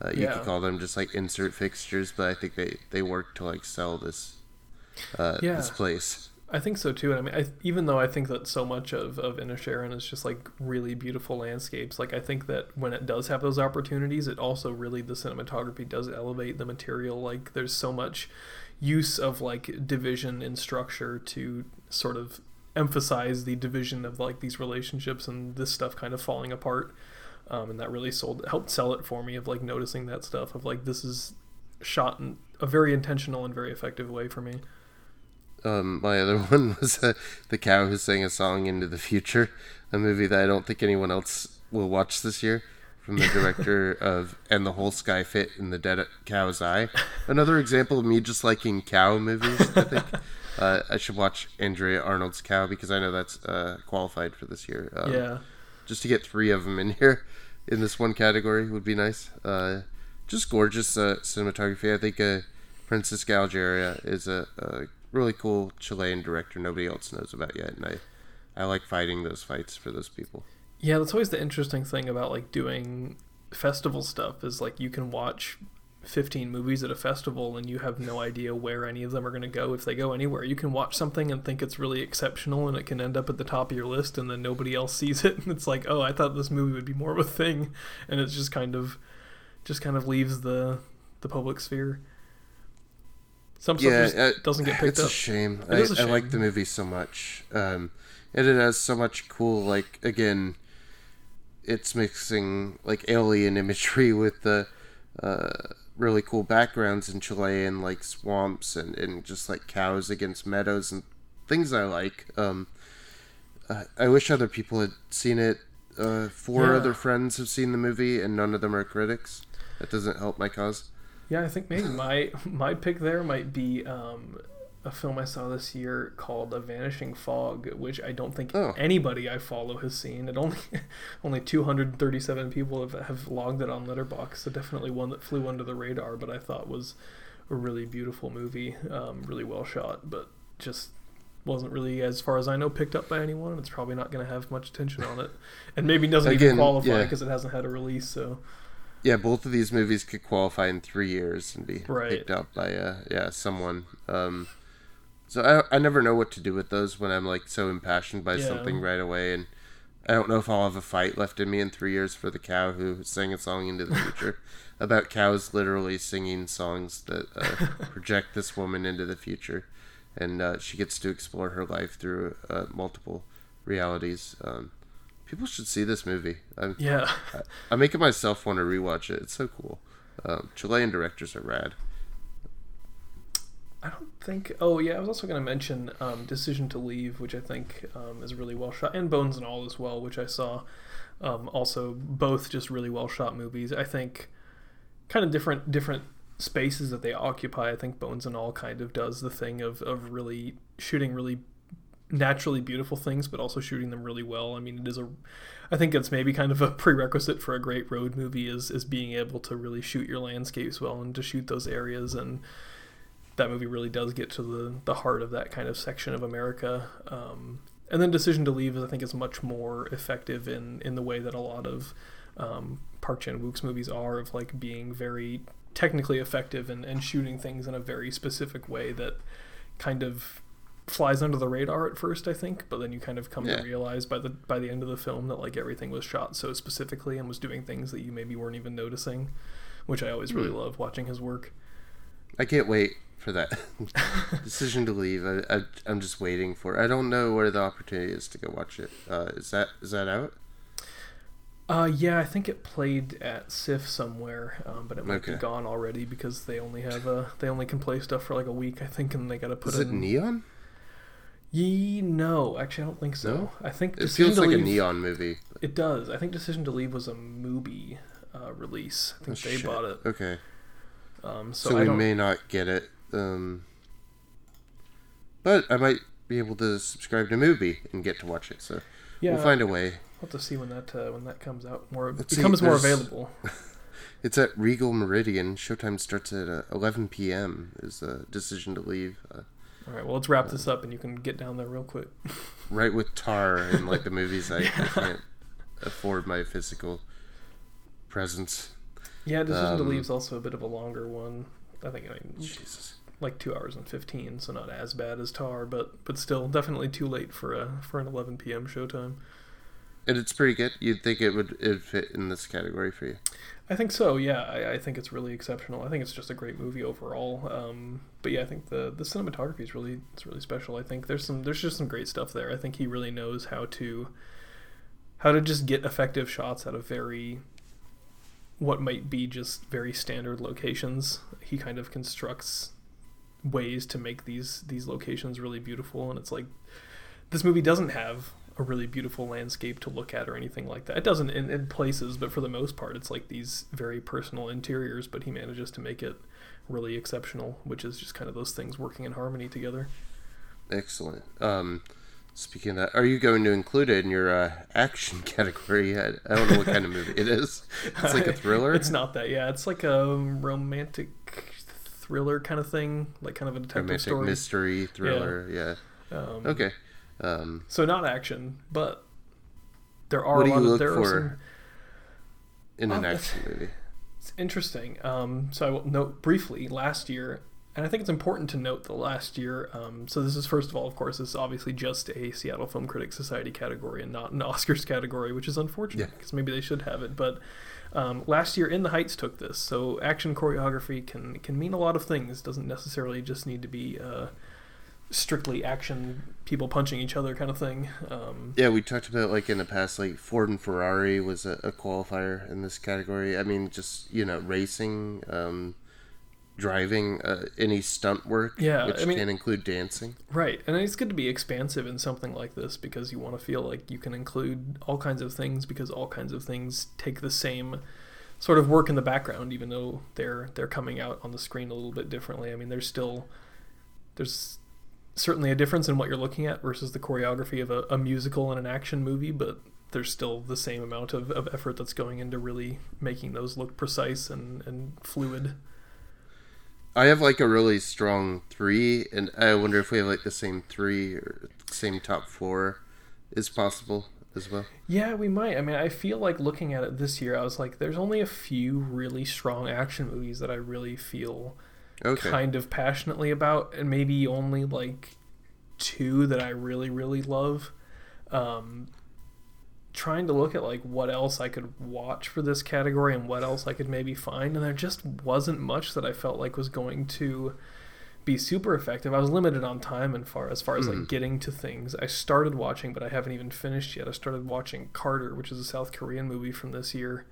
S2: Uh, you yeah. could call them just like insert fixtures, but I think they, they work to like sell this uh, yeah. this place.
S1: I think so too. And I mean, I, even though I think that so much of of Inisherin is just like really beautiful landscapes, like I think that when it does have those opportunities, it also really the cinematography does elevate the material. Like there's so much use of like division and structure to sort of emphasize the division of like these relationships and this stuff kind of falling apart. Um, and that really sold helped sell it for me of like noticing that stuff of like this is shot in a very intentional and very effective way for me
S2: um, my other [LAUGHS] one was uh, the cow who sang a song into the future, a movie that I don't think anyone else will watch this year. From the director [LAUGHS] of And the Whole Sky Fit in the Dead Cow's Eye. Another example of me just liking cow movies, I think. [LAUGHS] Uh, I should watch Andrea Arnold's Cow because I know that's uh, qualified for this year.
S1: Um, yeah.
S2: Just to get three of them in here in this one category would be nice. Uh, just gorgeous uh, cinematography. I think uh, Francisca Alegría is a, a really cool Chilean director nobody else knows about yet, and I I like fighting those fights for those people.
S1: Yeah, that's always the interesting thing about like doing festival stuff is like you can watch 15 movies at a festival and you have no idea where any of them are going to go if they go anywhere. You can watch something and think it's really exceptional and it can end up at the top of your list and then nobody else [LAUGHS] sees it and it's like, "Oh, I thought this movie would be more of a thing." And it's just kind of just kind of leaves the the public sphere. Some stuff yeah, just uh, doesn't get picked
S2: it's
S1: up.
S2: It's a shame. I, a shame. I like the movie so much. Um, and it has so much cool, like, again, it's mixing, like, alien [LAUGHS] imagery with the uh, really cool backgrounds in Chilean, like, swamps and, and just, like, cows against meadows and things I like. Um, I, I wish other people had seen it. Uh, four
S1: Yeah.
S2: other friends have seen the movie, and none of them are critics. That doesn't help my cause.
S1: Yeah, I think maybe my my pick there might be um, a film I saw this year called A Vanishing Fog, which I don't think
S2: Oh.
S1: anybody I follow has seen. It only [LAUGHS] only 237 people have, have logged it on Letterboxd. so definitely one that flew under the radar. But I thought was a really beautiful movie, um, really well shot, but just wasn't really, as far as I know, picked up by anyone. It's probably not going to have much attention on it, and maybe doesn't even
S2: Again,
S1: qualify
S2: yeah.
S1: because it hasn't had a release. So
S2: Yeah, both of these movies could qualify in three years and be
S1: Right.
S2: picked up by uh, yeah someone. Um, so I I never know what to do with those when I'm like so impassioned by
S1: Yeah.
S2: something right away, and I don't know if I'll have a fight left in me in three years for the cow who sang a song into the future [LAUGHS] about cows literally singing songs that uh, [LAUGHS] project this woman into the future, and uh, she gets to explore her life through uh, multiple realities. Um, people should see this movie. I'm,
S1: yeah.
S2: I'm making myself want to rewatch it. It's so cool. Um, Chilean directors are rad.
S1: I don't think. Oh yeah, I was also going to mention um, Decision to Leave, which I think um, is really well shot, and Bones and All as well, which I saw. Um, also, both just really well shot movies. I think kind of different different spaces that they occupy. I think Bones and All kind of does the thing of of really shooting really naturally beautiful things, but also shooting them really well. I mean, it is a. I think it's maybe kind of a [LAUGHS] prerequisite for a great road movie is is being able to really shoot your landscapes well and to shoot those areas and that movie really does get to the, the heart of that kind of section of America. Um, and then Decision to Leave, is, I think, is much more effective in, in the way that a lot of um, Park Chan Wook's movies are, of like being very technically effective and, and shooting things in a very specific way that kind of flies under the radar at first, I think, but then you kind of come
S2: Yeah.
S1: to realize by the by the end of the film that like everything was shot so specifically and was doing things that you maybe weren't even noticing, which I always really
S2: Hmm.
S1: love watching his work.
S2: I can't wait for that [LAUGHS] decision to leave. I, I I'm just waiting for. I don't know where the opportunity is to go watch it. Uh, is that is that out?
S1: Uh, yeah, I think it played at SIFF somewhere, um, but it might be gone already because they only have a they only can play stuff for like a week, I think, and they got to put
S2: Is it neon?
S1: Ye no, actually, I don't think so.
S2: No?
S1: I think
S2: It
S1: Decision
S2: feels like a neon movie.
S1: It does. I think Decision to Leave was a MUBI uh, release. I think
S2: Oh,
S1: they
S2: shit.
S1: bought it.
S2: Okay,
S1: Um, so,
S2: so,
S1: I
S2: we
S1: don't.
S2: may not get it. Um, but I might be able to subscribe to MUBI and get to watch it. So
S1: yeah,
S2: we'll find a way.
S1: We'll have to see when that uh, when that comes out. More
S2: Let's see,
S1: becomes more
S2: there's-
S1: available. [LAUGHS]
S2: It's at Regal Meridian. Showtime starts at uh, 11 p.m. Is the decision to leave. Uh,
S1: All right. Well, let's wrap this up, and you can get down there real quick. [LAUGHS]
S2: right with Tar and like the movies I, I can't afford my physical presence.
S1: Yeah, Decision to
S2: Um,
S1: Leave is also a bit of a longer one. I think I mean,
S2: Jesus.
S1: like two hours and fifteen, so not as bad as Tar, but but still definitely too late for a for an eleven p.m. showtime.
S2: And it's pretty good. You'd think it would it fit in this category for you.
S1: I think so. Yeah, I, I think it's really exceptional. I think it's just a great movie overall. Um, but yeah, I think the the cinematography is really it's really special. I think there's some there's just some great stuff there. I think he really knows how to how to just get effective shots out of very what might be just very standard locations. He kind of constructs ways to make these these locations really beautiful and it's like this movie doesn't have a really beautiful landscape to look at or anything like that. It doesn't in, in places, but for the most part, it's like these very personal interiors. But he manages to make it really exceptional, which is just kind of those things working in harmony together.
S2: Excellent. Um, speaking of that, are you going to include it in your uh, action [LAUGHS] category? I, I don't know what kind of movie it is. It's like a [LAUGHS] thriller.
S1: It's not that. Yeah, it's like a romantic thriller kind of thing, like kind of a detective
S2: romantic
S1: story.
S2: mystery thriller. Yeah.
S1: Um,
S2: Okay. Um,
S1: So not action, but there are
S2: what
S1: a
S2: do you
S1: lot of
S2: look
S1: there are some
S2: for in an
S1: Oh,
S2: action movie?
S1: It's interesting. Um, so I will note briefly last year, and I think it's important to note the last year. Um, so this is first of all, of course, this is obviously just a Seattle Film Critics Society category and not an [LAUGHS] Oscars category, which is unfortunate
S2: Yeah.
S1: because maybe they should have it. But um, last year, In the Heights took this. So action choreography can can mean a lot of things. It doesn't necessarily just need to be uh, strictly action, people punching each other kind of thing. Um,
S2: Yeah, we talked about like in the past, like Ford and Ferrari was a, a qualifier in this category. I mean, just you know, racing. Um, driving uh, any stunt work,
S1: Yeah,
S2: which
S1: I mean-
S2: can include dancing.
S1: Right, and it's good to be expansive in something like this because you want to feel like you can include all kinds of things because all kinds of things take the same sort of work in the background, even though they're they're coming out on the screen a little bit differently. I mean, there's still there's certainly a difference in what you're looking at versus the choreography of a, a musical and an action movie, but there's still the same amount of, of effort that's going into really making those look precise and, and fluid.
S2: I have like a really strong three, and I wonder if we have like the same three or same top four is possible as well.
S1: Yeah, we might. I mean, I feel like looking at it this year, I was like, there's only a few really strong action movies that I really feel
S2: Okay.
S1: kind of passionately about, and maybe only like two that I really, really love. Um, trying to look at like what else I could watch for this category and what else I could maybe find, and there just wasn't much that I felt like was going to be super effective. I was limited on time and far as far as
S2: Mhm.
S1: like getting to things. I started watching, but I haven't even finished yet. I started watching Carter, which is a South Korean movie from this year.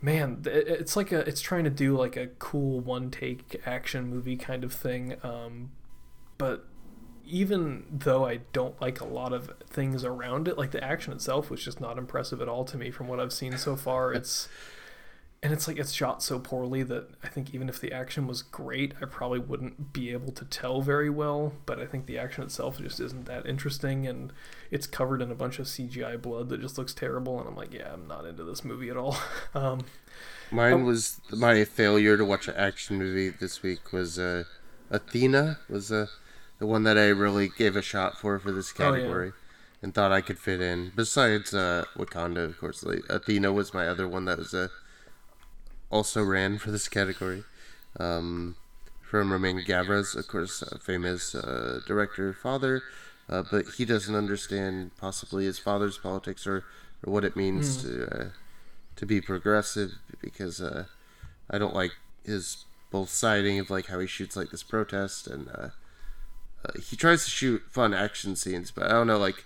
S1: Man, it's like a it's trying to do like a cool one take action movie kind of thing. Um, but even though I don't like a lot of things around it, like the action itself was just not impressive at all to me from what I've seen so far. [LAUGHS] It's and it's like it's shot so poorly that I think even if the action was great, I probably wouldn't be able to tell very well. But I think the action itself just isn't that interesting, and it's covered in a bunch of CGI blood that just looks terrible. And I'm like, yeah, I'm not into this movie at all. [LAUGHS] Um,
S2: Mine
S1: Oh.
S2: was my failure to watch an action movie this week was uh, Athena was uh, the one that I really gave a shot for for this
S1: Oh, yeah.
S2: category and thought I could fit in. Besides uh, Wakanda, of course, like, Athena was my other one that was uh, also ran for this category. Um, from Romain Gavras, of course, a famous uh, director, father, uh, but he doesn't understand possibly his father's politics or, or what it means to uh, to be progressive because uh, I don't like his both siding of like how he shoots like this protest and uh, uh, he tries to shoot fun action scenes, but I don't know like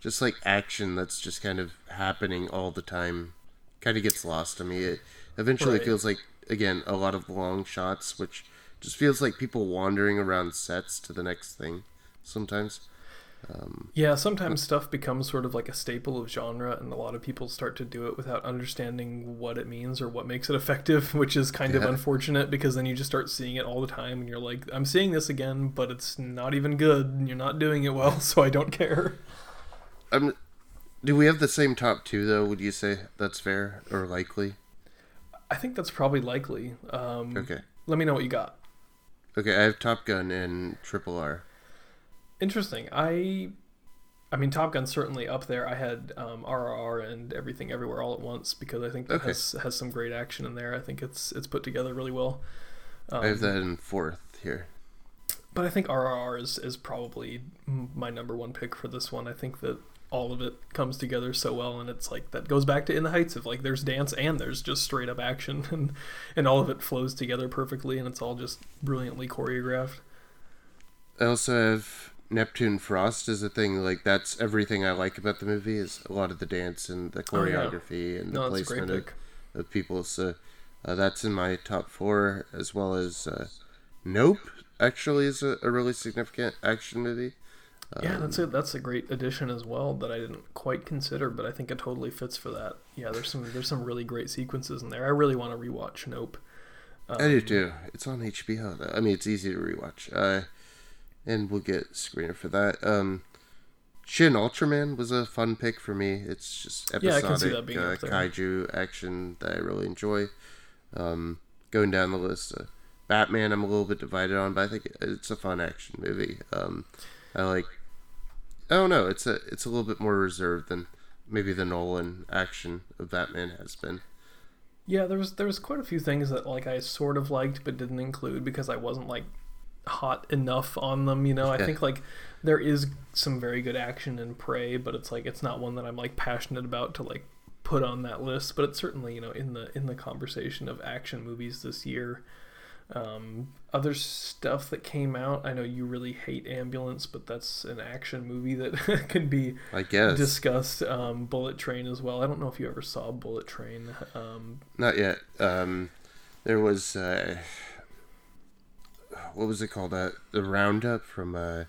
S2: just like action that's just kind of happening all the time kind of gets lost to me. It eventually
S1: Right.
S2: feels like again a lot of long shots, which just feels like people wandering around sets to the next thing sometimes.
S1: Yeah, sometimes stuff becomes sort of like a staple of genre, and a lot of people start to do it without understanding what it means or what makes it effective, [LAUGHS] which is kind of unfortunate because then you just start seeing it all the time, and you're like, I'm seeing this again, but it's not even good, and you're not doing it well, [LAUGHS] so I don't care.
S2: Um, do we have the same top two though? Would you say that's fair or likely?
S1: I think that's probably likely. Um,
S2: Okay.
S1: Let me know what you got.
S2: Okay, I have Top Gun and Triple R.
S1: Interesting. I, I mean, Top Gun's certainly up there. I had um, RRR and Everything Everywhere All at Once because I think that
S2: Okay.
S1: has has some great action in there. I think it's it's put together really well. Um,
S2: I have that in fourth here.
S1: But I think RRR is, is probably my number one pick for this one. I think that all of it comes together so well, and it's like that goes back to In the Heights of like there's dance and there's just straight up action, [LAUGHS] and and all of it flows together perfectly, and it's all just brilliantly choreographed.
S2: I also have Neptune Frost as a thing. Like that's everything I like about the movie is a lot of the dance and the
S1: Oh, yeah.
S2: choreography and the
S1: No, that's a great
S2: placement of, of people. So uh, that's in my top four, as well as uh, Nope. Actually, is a, a really significant action movie.
S1: Yeah, that's it. That's a great addition as well that I didn't quite consider, but I think it totally fits for that. Yeah, there's some there's some really great sequences in there. I really want to rewatch Nope. Um,
S2: I do too. It's on HBO. Though. I mean, it's easy to rewatch. Uh, and we'll get screener for that. Um, Shin Ultraman was a fun pick for me. It's just
S1: Yeah, I
S2: episodic
S1: can see that being
S2: uh, kaiju action that I really enjoy. Um, going down the list, uh, Batman I'm a little bit divided on, but I think it's a fun action movie. Um, I like. Oh, I don't. It's a it's a little bit more reserved than maybe the Nolan action of Batman has been.
S1: Yeah, there was there was quite a few things that like I sort of liked but didn't include because I wasn't like hot enough on them. You know, I
S2: Yeah.
S1: think like there is some very good action in Prey, but it's like it's not one that I'm like passionate about to like put on that list. But it's certainly you know in the in the conversation of action movies this year. Um, other stuff that came out, I know you really hate Ambulance, but that's an action movie that [LAUGHS] can be
S2: I guess
S1: discussed. Um, Bullet Train as well. I don't know if you ever saw Bullet Train. Um,
S2: Not yet. Um, there was uh, what was it called? Uh, the Roundup from uh,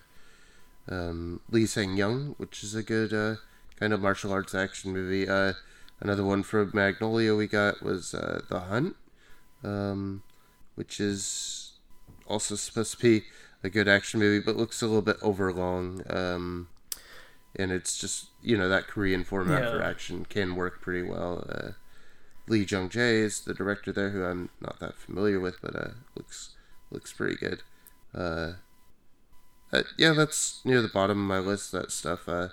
S2: um, Lee Sang Young, which is a good uh, kind of martial arts action movie. Uh, another one from Magnolia we got was uh, The Hunt, um, which is also supposed to be a good action movie, but looks a little bit overlong. Um, and it's just you know that Korean format
S1: Yeah.
S2: for action can work pretty well. Uh, Lee Jung Jae is the director there, who I'm not that familiar with, but uh, looks looks pretty good. Uh, uh, yeah, that's near the bottom of my list. That stuff. Uh,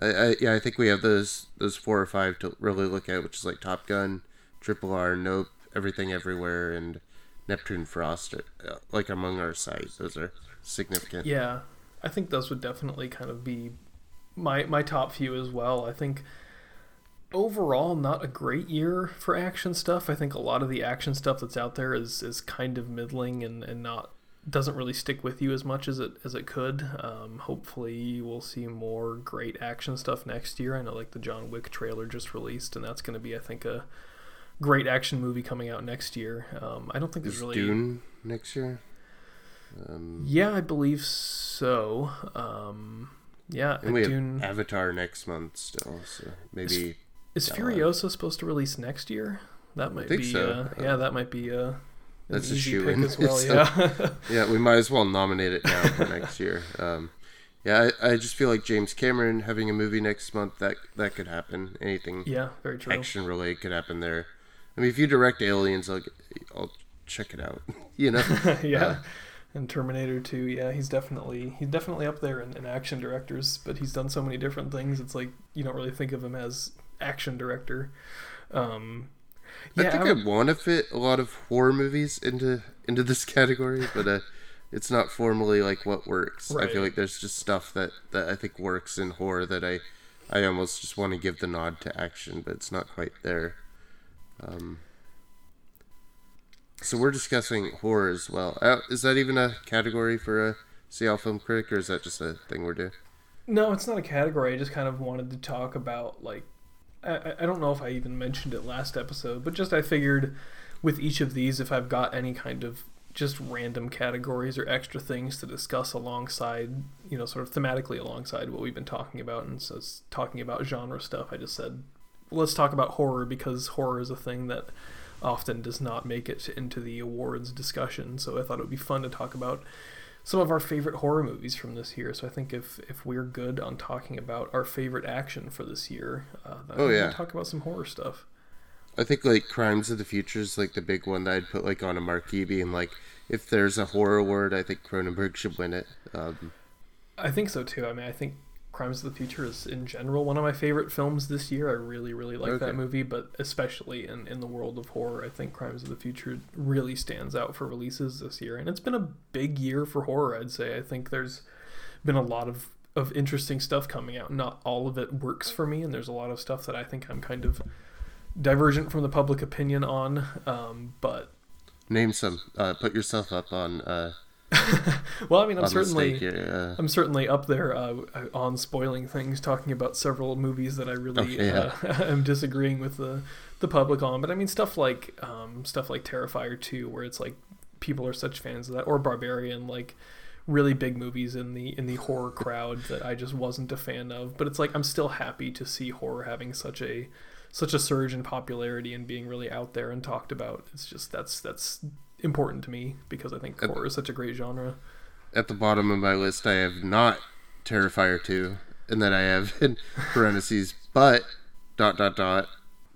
S2: I, I yeah, I think we have those those four or five to really look at, which is like Top Gun, Triple R, Nope, Everything Everywhere, and Neptune Frost. Uh, like among our sites, those are significant.
S1: Yeah, I think those would definitely kind of be my my top few as well. I think overall not a great year for action stuff. I think a lot of the action stuff that's out there is is kind of middling and, and not doesn't really stick with you as much as it as it could. Um, hopefully we'll see more great action stuff next year. I know like the John Wick trailer just released and that's going to be I think a great action movie coming out next year. Um, I don't think there's
S2: Is
S1: really
S2: Dune next year? Um,
S1: yeah, I believe so. Um, yeah,
S2: and we have Avatar next month still, so maybe
S1: Is
S2: Yeah,
S1: Furiosa supposed to release next year? That might be.
S2: so.
S1: Uh, yeah, that might be. Uh,
S2: That's a
S1: easy
S2: shoo-in.
S1: as well. [LAUGHS]
S2: So-
S1: Yeah. [LAUGHS]
S2: yeah, we might as well nominate it now for next year. Um, yeah, I, I just feel like James Cameron having a movie next month that that could happen. Anything
S1: yeah, very true.
S2: action related could happen there. I mean, if you direct Aliens, I'll I'll check it out. [LAUGHS] you know, [LAUGHS]
S1: yeah.
S2: Uh,
S1: and Terminator 2, yeah, he's definitely he's definitely up there in, in action directors, but he's done so many different things. It's like you don't really think of him as action director. Um, yeah,
S2: I think
S1: I
S2: I, want to fit a lot of horror movies into into this [LAUGHS] category, but uh, it's not formally like what works. I feel like there's just stuff that that I think works in horror that I I almost just want to give the nod to action, but it's not quite there. Um, so we're discussing horror as well. Uh, is that even a category for a Seattle Film Critic, or is that just a thing we're doing?
S1: No, it's not a category. I just kind of wanted to talk about like I, I- I don't know if I even mentioned it last episode, but just I figured with each of these if I've got any kind of just random categories or extra things to discuss alongside, you know, sort of thematically alongside what we've been talking about and so it's talking about genre stuff, I just said let's talk about horror because horror is a thing that often does not make it into the awards discussion. So I thought it would be fun to talk about some of our favorite horror movies from this year. So I think if if we're good on talking about our favorite action for this year, uh, then
S2: Oh, yeah.
S1: talk about some horror stuff.
S2: I think like Crimes of the Future is like the big one that I'd put like on a marquee, being like, if there's a horror award, I think Cronenberg should win it. Um,
S1: I think so too. I mean, I think Crimes of the Future is in general one of my favorite films this year. I really, really like
S2: Okay.
S1: that movie, but especially in, in the world of horror, I think Crimes of the Future really stands out for releases this year. And it's been a big year for horror, I'd say. I think there's been a lot of, of interesting stuff coming out. Not all of it works for me, and there's a lot of stuff that I think I'm kind of divergent from the public opinion on. Um, but,
S2: name some. Uh, put yourself up on uh, [LAUGHS]
S1: well, I mean, I'm certainly.
S2: stake here. Uh,
S1: I'm certainly up there uh, on spoiling things, talking about several movies that I really
S2: Okay, yeah.
S1: uh, [LAUGHS] am disagreeing with the the public on. But I mean, stuff like um, stuff like Terrifier 2, where it's like people are such fans of that, or Barbarian, like really big movies in the in the horror crowd that I just wasn't a fan of. But it's like I'm still happy to see horror having such a such a surge in popularity and being really out there and talked about. It's just that's that's important to me because I think horror is such a great genre.
S2: at the bottom of my list, I have not Terrifier 2, and then I have [LAUGHS] in parentheses, but dot dot dot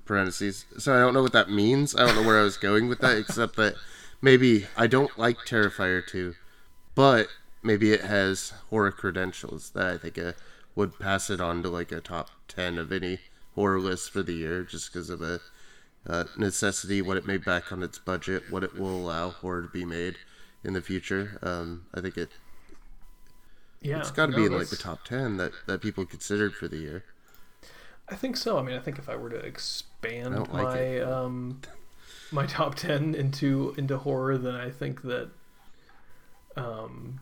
S2: parentheses. So I don't know what that means. I don't know where I was going with that, except that maybe I don't like Terrifier 2, but maybe it has horror credentials that I think uh, would pass it on to like a top 10 of any horror list for the year just because of a uh, necessity, what it made back on its budget, what it will allow horror to be made in the future. Um, I think it
S1: Yeah,
S2: it's got to
S1: no,
S2: be in like the top ten that that people considered for the year.
S1: I think so. I mean, I think if I were to expand
S2: I like
S1: my
S2: it.
S1: um my top ten into into horror, then I think that um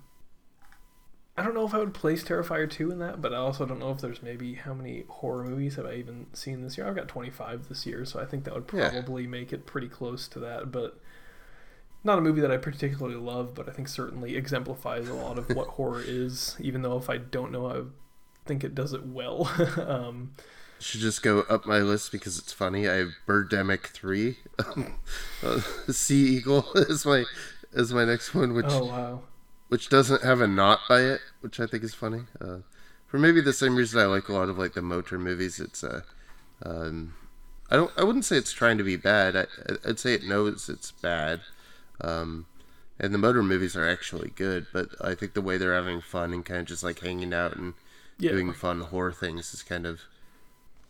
S1: I don't know if I would place Terrifier two in that, but I also don't know if there's maybe how many horror movies have I even seen this year. I've got twenty five this year, so I think that would
S2: Yeah.
S1: probably make it pretty close to that. But not a movie that I particularly love, but I think certainly exemplifies a lot of what [LAUGHS] horror is. Even though if I don't know, I think it does it well. [LAUGHS] um,
S2: should just go up my list because it's funny. I have Birdemic three, [LAUGHS] uh, Sea Eagle is my is my next one, which
S1: oh wow,
S2: which doesn't have a knot by it, which I think is funny. Uh, for maybe the same reason I like a lot of like the motor movies. It's uh, um, I don't I wouldn't say it's trying to be bad. I, I'd say it knows it's bad. Um, and the motor movies are actually good, but I think the way they're having fun and kind of just like hanging out and yeah. doing fun horror things is kind of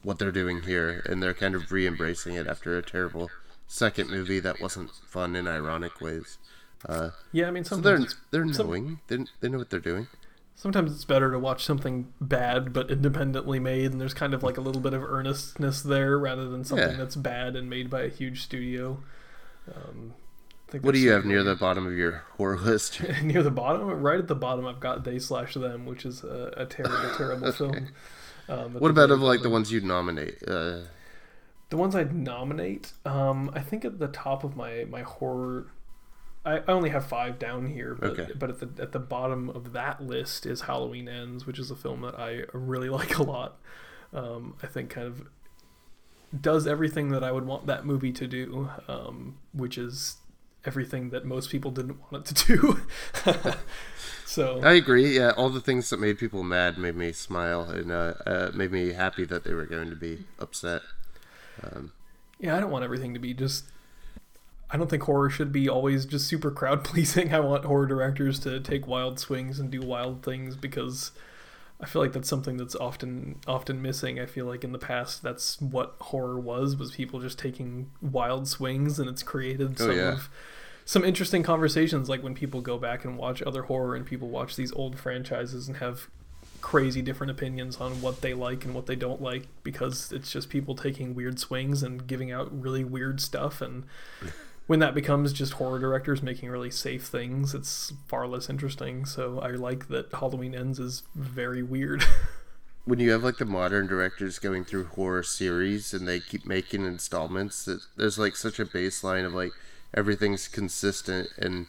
S2: what they're doing here, and they're kind of re-embracing it after a terrible second movie that wasn't fun in ironic ways. Uh,
S1: yeah, I mean,
S2: so they're they're knowing some, they they know what they're doing.
S1: Sometimes it's better to watch something bad but independently made, and there's kind of like a little bit of earnestness there rather than something yeah. that's bad and made by a huge studio. Um,
S2: what do you have near the bottom of your [LAUGHS] horror list? [LAUGHS]
S1: near the bottom, right at the bottom, I've got They Slash Them, which is a, a terrible, [LAUGHS] terrible okay. film.
S2: Um, what about of like the ones you'd nominate? Uh...
S1: The ones I'd nominate, um, I think at the top of my my horror, I, only have five down here, but okay. but at the at the bottom of that list is Halloween Ends, which is a film that I really [LAUGHS] like a lot. Um, I think kind of does everything that I would want that movie to do, um, which is everything that most people didn't want it to do. [LAUGHS] so
S2: I agree. Yeah, all the things that made people mad made me smile and uh, uh, made me happy that they were going to be upset. Um,
S1: yeah, I don't want everything to be just. I don't think horror should be always just super crowd [LAUGHS] pleasing. I want horror directors to take wild swings and do wild things because I feel like that's something that's often often missing. I feel like in the past that's what horror was was people just taking wild swings and it's created oh, some yeah. of some interesting conversations like when people go back and watch other horror and people watch these old franchises and have crazy different opinions on what they like and what they don't like because it's just people taking weird swings and giving out really weird stuff and [LAUGHS] when that becomes just horror directors making really safe things it's far less interesting. So i like that halloween ends is very weird. [LAUGHS]
S2: When you have like the modern directors going through horror series and they keep making installments there's like such a baseline of like everything's consistent and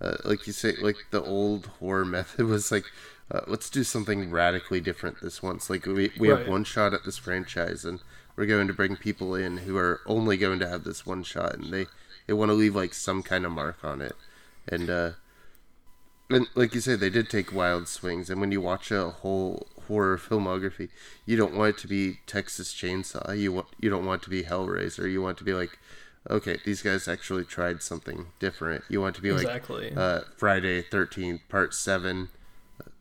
S2: uh, like you say like the old horror method [LAUGHS] was like uh, let's do something radically different this once. Like we, we right. have one shot at this franchise and we're going to bring people in who are only going to have this one shot and they they want to leave like some kind of mark on it. And uh and like you said they did take wild swings. And when you watch a whole horror filmography you don't want it to be texas chainsaw. You want you don't want it to be hellraiser. You want it to be like okay, these guys actually tried something different. You want to be exactly. like uh, Friday Thirteenth Part Seven,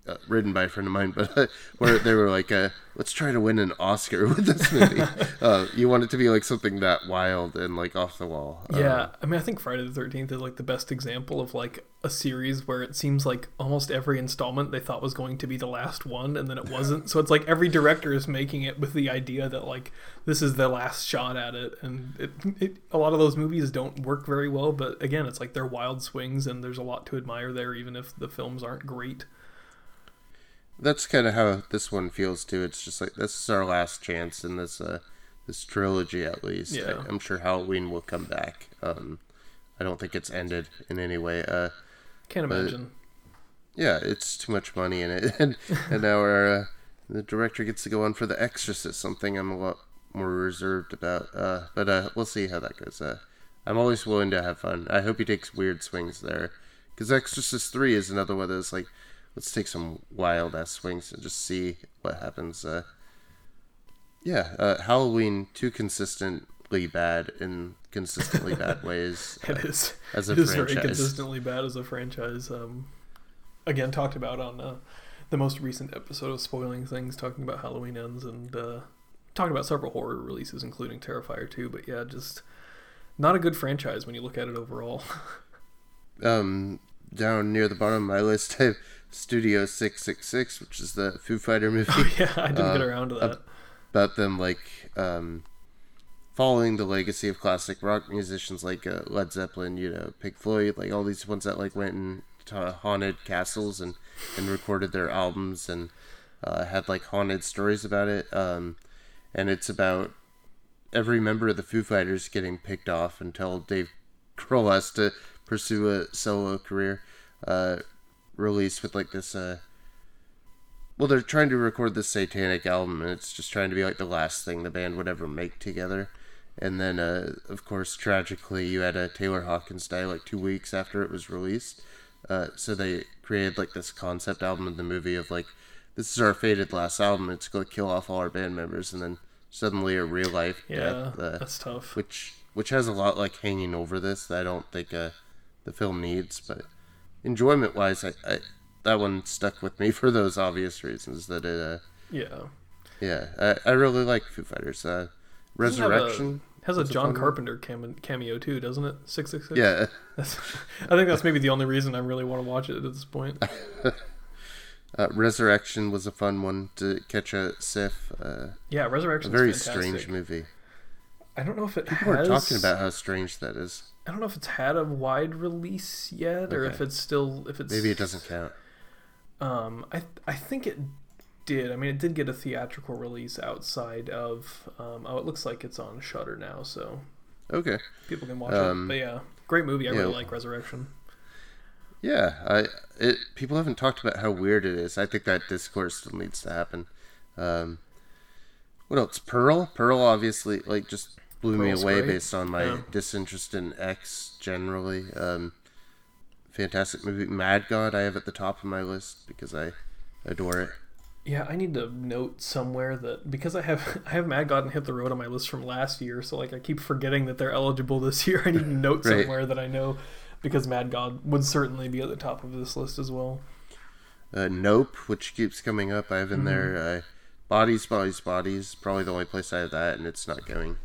S2: uh, written by a friend of mine, but uh, where they were like, uh, "Let's try to win an Oscar [LAUGHS] with this movie." Uh, you want it to be like something that wild and like off the wall.
S1: Yeah, uh, I mean, I think Friday the Thirteenth is like the best example of like a series where it seems like almost every installment they thought was going to be the last one, and then it wasn't. so it's like every director is making it with the idea that like this is the last shot at it, and it, it a lot of those movies don't work very well. But again, it's like they're wild swings, and there's a lot to admire there, even if the films aren't great
S2: that's kind of how this one feels too. It's just like this is our last chance in this uh, this trilogy at least. Yeah. I, am sure Halloween will come back. Um, I don't think it's ended in any way. Uh,
S1: Can't imagine.
S2: Yeah, it's too much money in it, [LAUGHS] and and now our uh, the director gets to go on for The Exorcist, something I'm a lot more reserved about. Uh, but uh, we'll see how that goes. Uh, I'm always willing to have fun. I hope he takes weird swings there, because Exorcist Three is another one that's like let's take some wild ass swings and just see what happens. Uh, yeah, uh, Halloween too consistently bad in consistently [LAUGHS] bad ways.
S1: Uh, it is as a it franchise. is very consistently bad as a franchise. Um, again, talked about on uh, the most recent episode of spoiling things, talking about Halloween ends and uh, talking about several horror releases, including Terrifier 2. But yeah, just not a good franchise when you look at it overall. [LAUGHS]
S2: um, down near the bottom of my list, [LAUGHS] I Studio 666, which is the Foo Fighter movie.
S1: Oh, yeah, I didn't uh, get around to that.
S2: About them, like, um, following the legacy of classic rock musicians like uh, Led Zeppelin, you know, Pink Floyd, like all these ones that, like, went into haunted castles and, and recorded their albums and uh, had, like, haunted stories about it. Um, and it's about every member of the Foo Fighters getting picked off until Dave Grohl has to pursue a solo career. Uh, released with like this. Uh, well, they're trying to record this satanic album, and it's just trying to be like the last thing the band would ever make together. And then, uh, of course, tragically, you had uh, Taylor Hawkins die like two weeks after it was released. Uh, so they created like this concept album in the movie of like, this is our fated last album. It's going to kill off all our band members, and then suddenly a real life
S1: Yeah,
S2: death, uh,
S1: that's tough.
S2: which which has a lot like hanging over this that I don't think uh, the film needs. But enjoyment wise, I, I that one stuck with me [LAUGHS] for those obvious reasons that it. Uh,
S1: Yeah.
S2: yeah, I, I really like Foo Fighters. Uh,
S1: have a-
S2: Resurrection.
S1: Has a
S2: a
S1: John
S2: one.
S1: Carpenter cam- cameo too, doesn't it? Six six six.
S2: Yeah, [LAUGHS]
S1: That's, I think that's maybe the only reason I really want to watch it at this point. [LAUGHS]
S2: uh, Resurrection was a fun one to catch a SIFF. Uh,
S1: Yeah, Resurrection.
S2: very strange movie.
S1: I don't know if it
S2: People
S1: has.
S2: are talking about how strange that is.
S1: I don't know if it's had a wide release yet, or if it's still if it's
S2: Maybe it doesn't count.
S1: Um, I I think it did. I mean, it did get a theatrical release outside of. Um, oh, it looks like it's on Shudder now, so
S2: Okay.
S1: people can watch
S2: Um,
S1: it. But yeah, great movie. I really like Resurrection.
S2: Yeah, I it people haven't talked about how weird it is. I think that discourse still needs to happen. Um, what else? Pearl. Pearl obviously like just blew
S1: Pearl's
S2: me away
S1: great.
S2: based on my
S1: Yeah.
S2: disinterest in X generally. Um, fantastic movie. Mad God I have at the top of my list because I adore it.
S1: Yeah, I need to note somewhere that because I have [LAUGHS] I have Mad God and Hit the Road on my list from last year, so like I keep forgetting that they're eligible this year. [LAUGHS] I need to note
S2: Right.
S1: somewhere that I know because Mad God would certainly be at the top of this list as well.
S2: Uh, nope, which keeps coming up. I have
S1: Mm-hmm.
S2: in there. Uh, Bodies, bodies, bodies. Probably the only place I have that, and it's not going.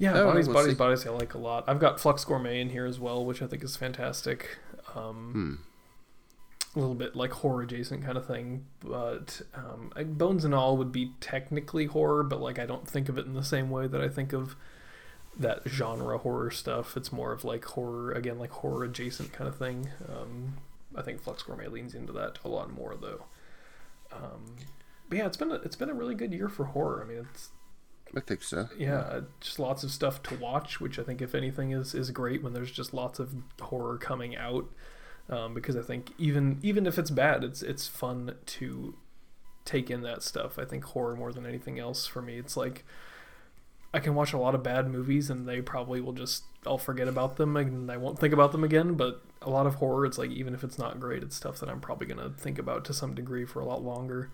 S1: Yeah,
S2: Oh,
S1: bodies, bodies,
S2: see.
S1: bodies. I like a lot. I've got Flux Gourmet in here as well, which I think is fantastic. Um,
S2: Hmm.
S1: A little bit like horror adjacent kind of thing, but um, I- Bones and All would be technically horror, but like I don't think of it in the same way that I think of that genre horror stuff. It's more of like horror again, like horror adjacent kind of thing. Um, I think Flux Gourmet leans into that a lot more though. Um, but yeah, it's been a, it's been a really good year for horror. I mean, it's
S2: I think so.
S1: yeah, uh, just lots of stuff to watch, which I think, if anything, is is great when there's just lots of horror coming out. Um, because I think even even if it's bad, it's it's fun to take in that stuff. I think horror more than anything else for me, it's like I can watch a lot of bad movies and they probably will just I'll forget about them and I won't think about them again. But a lot of horror, it's like even if it's not great, it's stuff that I'm probably gonna think about to some degree for a lot longer.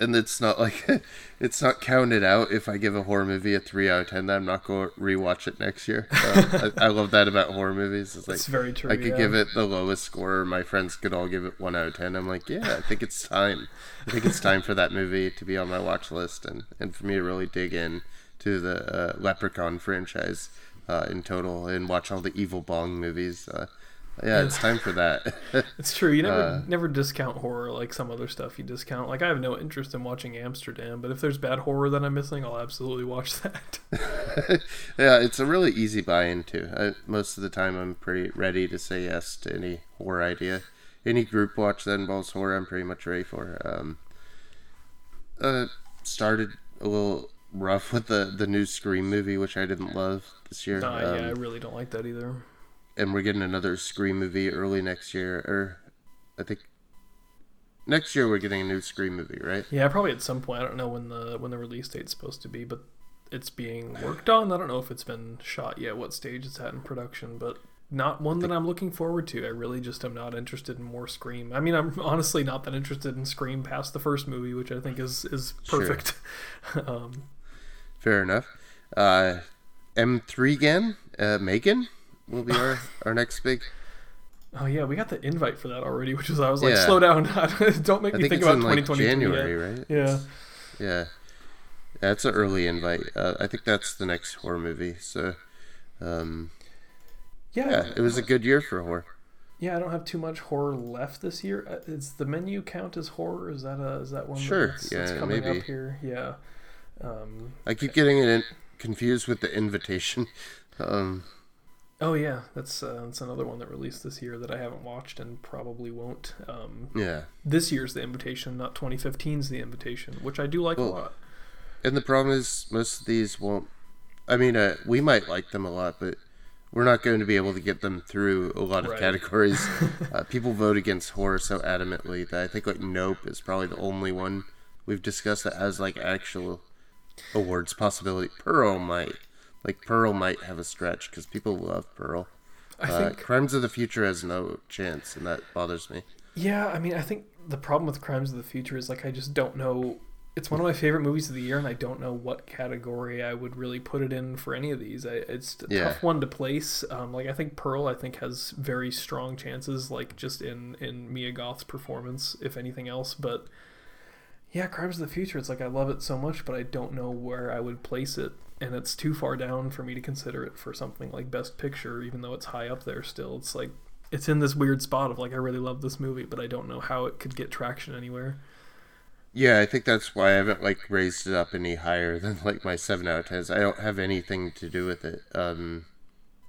S2: And it's not like [LAUGHS] it's not counted out if I give a horror movie a three out of ten. That I'm not going to rewatch it next year. Uh, I, I love that about horror movies. It's like
S1: very true.
S2: I could
S1: yeah.
S2: give it the lowest score. My friends could all give it one out of ten. I'm like, yeah, I think it's time. I think it's time for that movie to be on my watch list and and for me to really dig in to the uh, Leprechaun franchise uh, in total and watch all the Evil Bong movies. Uh, yeah, it's [LAUGHS] time for that. [LAUGHS]
S1: It's true. You never
S2: Uh,
S1: never discount horror like some other stuff you discount. Like I have no interest in watching Amsterdam, but if there's bad horror that I'm missing, I'll absolutely watch [LAUGHS] that.
S2: yeah, it's a really easy buy into. I, most of the time, I'm pretty ready to say yes to any horror idea. Any group watch that involves horror, I'm pretty much ready for. Um, uh, started a little rough with the the new Scream movie, which I didn't love this year.
S1: Nah,
S2: um,
S1: yeah, I really don't like that either.
S2: And we're getting another Scream movie early next year, or I think next year we're getting a new Scream movie, right?
S1: Yeah, probably at some point. I don't know when the when the release date's supposed to be, but it's being worked on. I don't know if it's been shot yet, what stage it's at in production, but not one that I'm looking forward to. I really just am not interested in more Scream. I mean, I'm [LAUGHS] honestly not that interested in Scream past the first movie, which I think is is
S2: Sure.
S1: perfect. [LAUGHS] um,
S2: Fair enough. Uh, M3 again, uh, Megan will be our, our next big. [LAUGHS]
S1: Oh yeah, we got the invite for that already, which is I was like,
S2: Yeah.
S1: slow down, [LAUGHS] don't make
S2: I
S1: me
S2: think
S1: think about
S2: like
S1: 2023
S2: January,
S1: yet.
S2: right?
S1: Yeah,
S2: Yeah. That's an early invite. Uh, I think that's the next horror movie. So, um,
S1: yeah,
S2: yeah, it was a good year for horror.
S1: Yeah, I don't have too much horror left this year. Uh, Is the menu count as horror? Is that a is that one?
S2: Sure,
S1: that's, that's
S2: yeah,
S1: coming
S2: maybe.
S1: up here. Yeah. Um,
S2: I keep getting it in, confused with the invitation. [LAUGHS] Um,
S1: oh yeah, that's uh, that's another one that released this year that I haven't watched and probably won't. Um,
S2: yeah.
S1: this year's the invitation, not 2015's the invitation, which I do like
S2: Well,
S1: a lot.
S2: And the problem is, most of these won't. I mean, uh, we might like them a lot, but we're not going to be able to get them through a lot of
S1: Right.
S2: categories. [LAUGHS] uh, people vote against horror so adamantly that I think like Nope is probably the only one we've discussed that has like actual awards possibility. Pearl might, like Pearl might have a stretch because people love Pearl.
S1: I
S2: Uh,
S1: think
S2: Crimes of the Future has no chance, and that bothers me.
S1: Yeah, I mean, I think the problem with Crimes of the Future is like I just don't know. It's one of my favorite movies of the year, and I don't know what category I would really put it in for any of these. I, it's a
S2: Yeah.
S1: tough one to place. Um, like I think Pearl, I think has very strong chances, like just in in Mia Goth's performance, if anything else. But yeah, Crimes of the Future, it's like I love it so much, but I don't know where I would place it, and it's too far down for me to consider it for something like Best Picture, even though it's high up there. Still, it's like it's in this weird spot of like I really love this movie, but I don't know how it could get traction anywhere.
S2: Yeah, I think that's why I haven't like raised it up any higher [LAUGHS] than like my seven out of tens. I don't have anything to do with it. Um,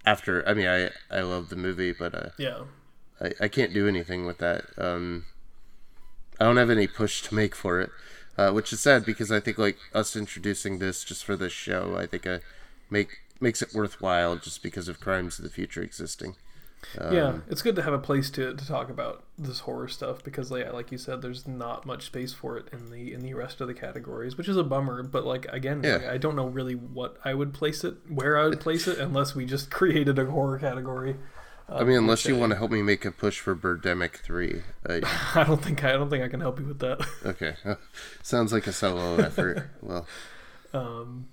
S2: after I mean, I I love the movie, but uh,
S1: Yeah,
S2: I I can't do anything with that. Um, I don't have any push to make for it, uh, which is sad because I think like us introducing this just for this show, I think uh, make makes it worthwhile just because of Crimes of the Future existing.
S1: yeah,
S2: Um,
S1: it's good to have a place to, to talk about this horror stuff because, like, like you said, there's not much space for it in the in the rest of the categories, which is a bummer. But like again,
S2: Yeah.
S1: like, I don't know really what I would place it, where I would place it, unless we just [LAUGHS] created a horror category.
S2: I mean, unless you want to help me make a push for Birdemic three.
S1: I, [LAUGHS] I don't think I don't think I can help you with that. [LAUGHS]
S2: okay, [LAUGHS] sounds like a solo effort. Well.
S1: Um,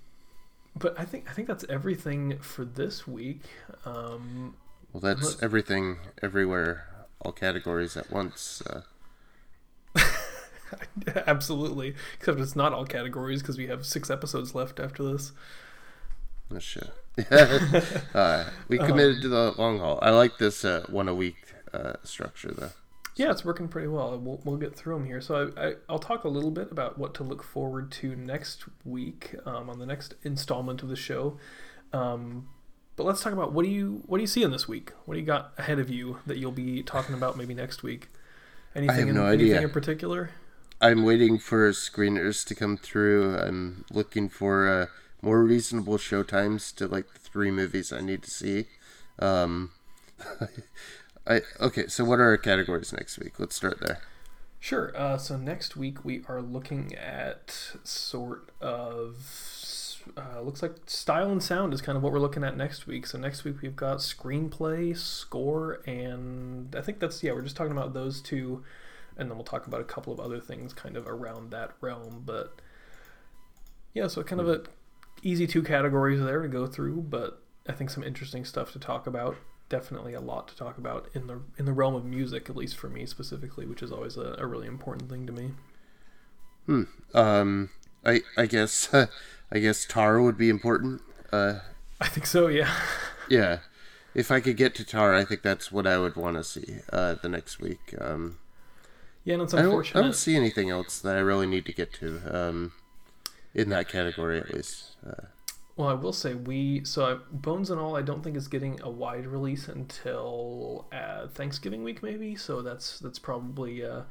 S1: but I think I think that's everything for this week. Um,
S2: Well, that's
S1: Look-
S2: everything, everywhere, all categories at once. Uh,
S1: absolutely, except it's not all categories because we have six episodes left after this.
S2: Oh shit. [LAUGHS] uh, we committed to the long haul. I like this uh, one a week uh, structure, though.
S1: Yeah, it's working pretty well. We'll, we'll get through them here. So I, I, I'll talk a little bit about what to look forward to next week um, on the next installment of the show. Um, but let's talk about what do you what do you see in this week? What do you got ahead of you that you'll be talking about maybe next week? Anything
S2: have
S1: in,
S2: no
S1: anything
S2: idea.
S1: in particular?
S2: I'm waiting for screeners to come through. I'm looking for uh, more reasonable show times to like the three movies I need to see. Um, [LAUGHS] I okay. So what are our categories next week? Let's start there.
S1: Sure. Uh, so next week we are looking at sort of uh, looks like style and sound is kind of what we're looking at next week. So next week we've got screenplay, score, and I think that's yeah. We're just talking about those two, and then we'll talk about a couple of other things kind of around that realm. But yeah, so kind of a easy two categories there to go through, but I think some interesting stuff to talk about. Definitely a lot to talk about in the in the realm of music, at least for me specifically, which is always a, a really important thing to me. Hmm.
S2: Um, I I guess [LAUGHS] I guess Tar would be important. Uh,
S1: I think so, yeah. [LAUGHS]
S2: Yeah, if I could get to Tar, I think that's what I would want to see uh, the next week. Um,
S1: Yeah, and it's
S2: I don't, I don't see anything else that I really need to get to um, in that category, at least. Uh,
S1: Well, I will say we so I, Bones and All I don't think is getting a wide release until uh, Thanksgiving week maybe. So that's that's probably uh,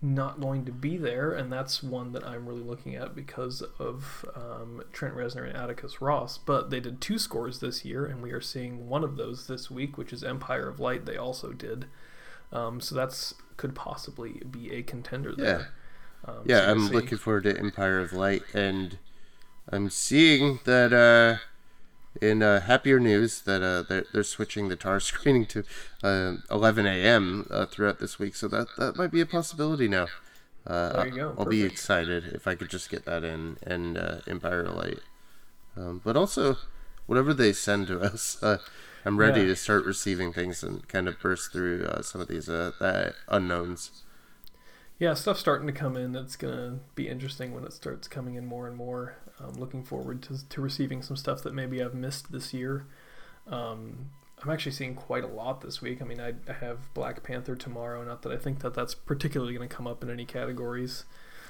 S1: not going to be there, and that's one that I'm really looking at because of um, Trent Reznor and Atticus Ross. But they did two scores this year, and we are seeing one of those this week, which is Empire of Light. They also did, um, so that's could possibly be a contender there. Um,
S2: yeah,
S1: we'll
S2: I'm
S1: see.
S2: looking forward to Empire of Light, and I'm seeing that uh, in uh, happier news that uh, they're, they're switching the Tar [LAUGHS] screening to uh, 11 a.m. Uh, throughout this week, so that that might be a possibility now. Uh,
S1: There you go,
S2: I'll be excited if I could just get that in and uh, Empire of Light, um, but also whatever they send to [LAUGHS] us. Uh, I'm ready
S1: Yeah.
S2: to start receiving things and kind of burst through uh, some of these uh, that unknowns.
S1: Yeah, stuff's starting to come in. That's gonna be interesting when it starts coming in more and more. I'm looking forward to, to receiving some stuff that maybe I've missed this year. Um, I'm actually seeing quite a lot this week. I mean, I, I have Black Panther tomorrow. Not that I think that that's particularly going to come up in any categories.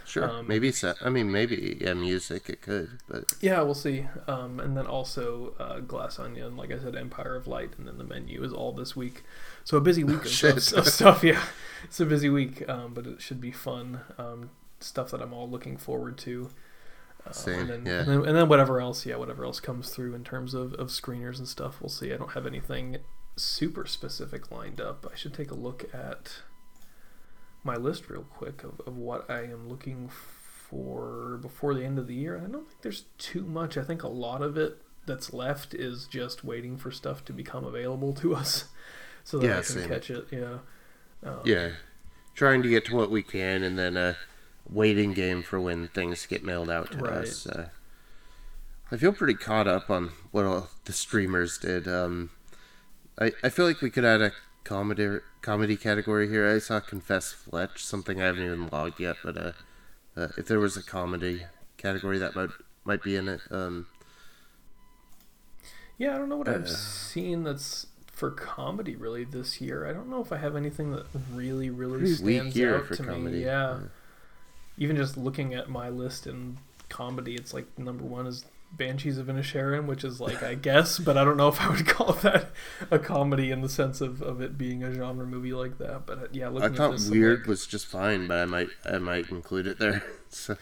S2: Sure,
S1: Um,
S2: maybe set. I mean, maybe yeah, music it could, but
S1: Yeah, we'll see. Um, and then also uh, Glass Onion, like I said, Empire of Light, and then the menu is all this week. So a busy [LAUGHS] week of, of, of stuff. Yeah, it's a busy week, um, but it should be fun. Um, stuff that I'm all looking forward to. Um,
S2: Same,
S1: and then,
S2: yeah.
S1: and then, and then whatever else, yeah, whatever else comes through in terms of, of screeners and stuff, we'll see. I don't have anything super specific lined up. I should take a look at my list real quick of, of what I am looking for before the end of the year. I don't think there's too much. I think a lot of it that's left is just waiting for stuff to become available to us [LAUGHS] so that
S2: Yeah,
S1: I can
S2: same.
S1: catch it. Yeah. Um,
S2: Yeah, trying to get to what we can, and then a waiting game for when things get mailed out to
S1: Right.
S2: us. Uh, I feel pretty caught up on what all the streamers did. Um, I I feel like we could add a comedy comedy category here. I saw Confess Fletch, something I haven't even logged yet, but uh, uh if there was a comedy category that might might be in it. Um,
S1: Yeah, I don't know what
S2: Uh,
S1: I've seen that's for comedy really this year. I don't know if I have anything that really, really stands out to
S2: comedy,
S1: me. Yeah.
S2: yeah.
S1: Even just looking at my list in comedy, it's like number one is Banshees of Inisherin, which is like I guess, but I don't know if I would [LAUGHS] call that a comedy in the sense of, of it being a genre movie like that. But uh, yeah,
S2: I
S1: looking at
S2: thought
S1: this,
S2: weird
S1: like-
S2: was just fine, but I might I might include it there. [LAUGHS] so,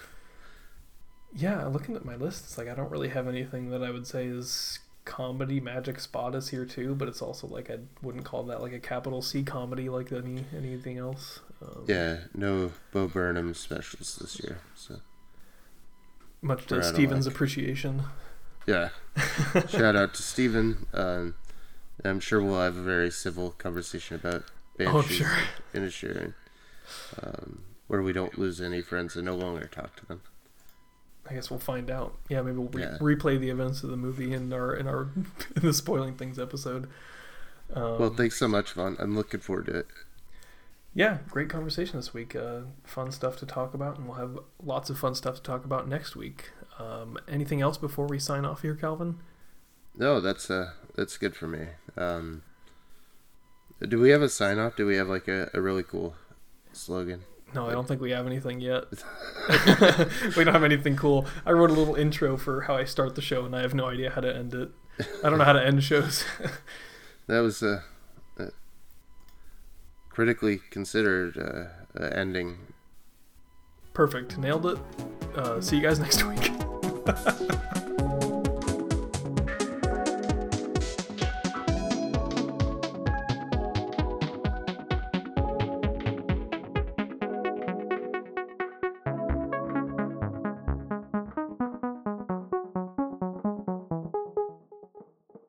S1: Yeah, looking at my list, it's like I don't really have anything that I would say is comedy. Magic Spot is here too, but it's also like I wouldn't call that like a capital C comedy like any anything else. Um,
S2: yeah, no Bo Burnham specials this year. So
S1: Much to
S2: We're out of
S1: Steven's
S2: luck.
S1: appreciation.
S2: yeah, [LAUGHS] shout out to Steven. Um, I'm sure we'll have a very civil conversation about
S1: Oh, I'm sure.
S2: Inisherin, um, where we don't lose any friends and no longer talk to them.
S1: I guess we'll find out. Yeah, maybe we'll re-
S2: Yeah.
S1: replay the events of the movie in our in our [LAUGHS] in the spoiling things episode. Um,
S2: Well, thanks so much, Vaughn. I'm looking forward to it.
S1: Yeah, great conversation this week. Uh, fun stuff to talk about, and we'll have lots of fun stuff to talk about next week. Um, anything else before we sign off here, Calvin?
S2: No, that's uh that's good for me. Um, do we have a sign off? Do we have like a, a really cool slogan?
S1: No, I don't think we have anything yet. [LAUGHS] [LAUGHS] we don't have anything cool. I wrote a little intro for how I start the show, and I have no idea how to end it. I don't know how to end shows. [LAUGHS]
S2: That was a, a critically considered uh, uh, ending.
S1: Perfect. Nailed it. Uh, see you guys [LAUGHS] next week. [LAUGHS]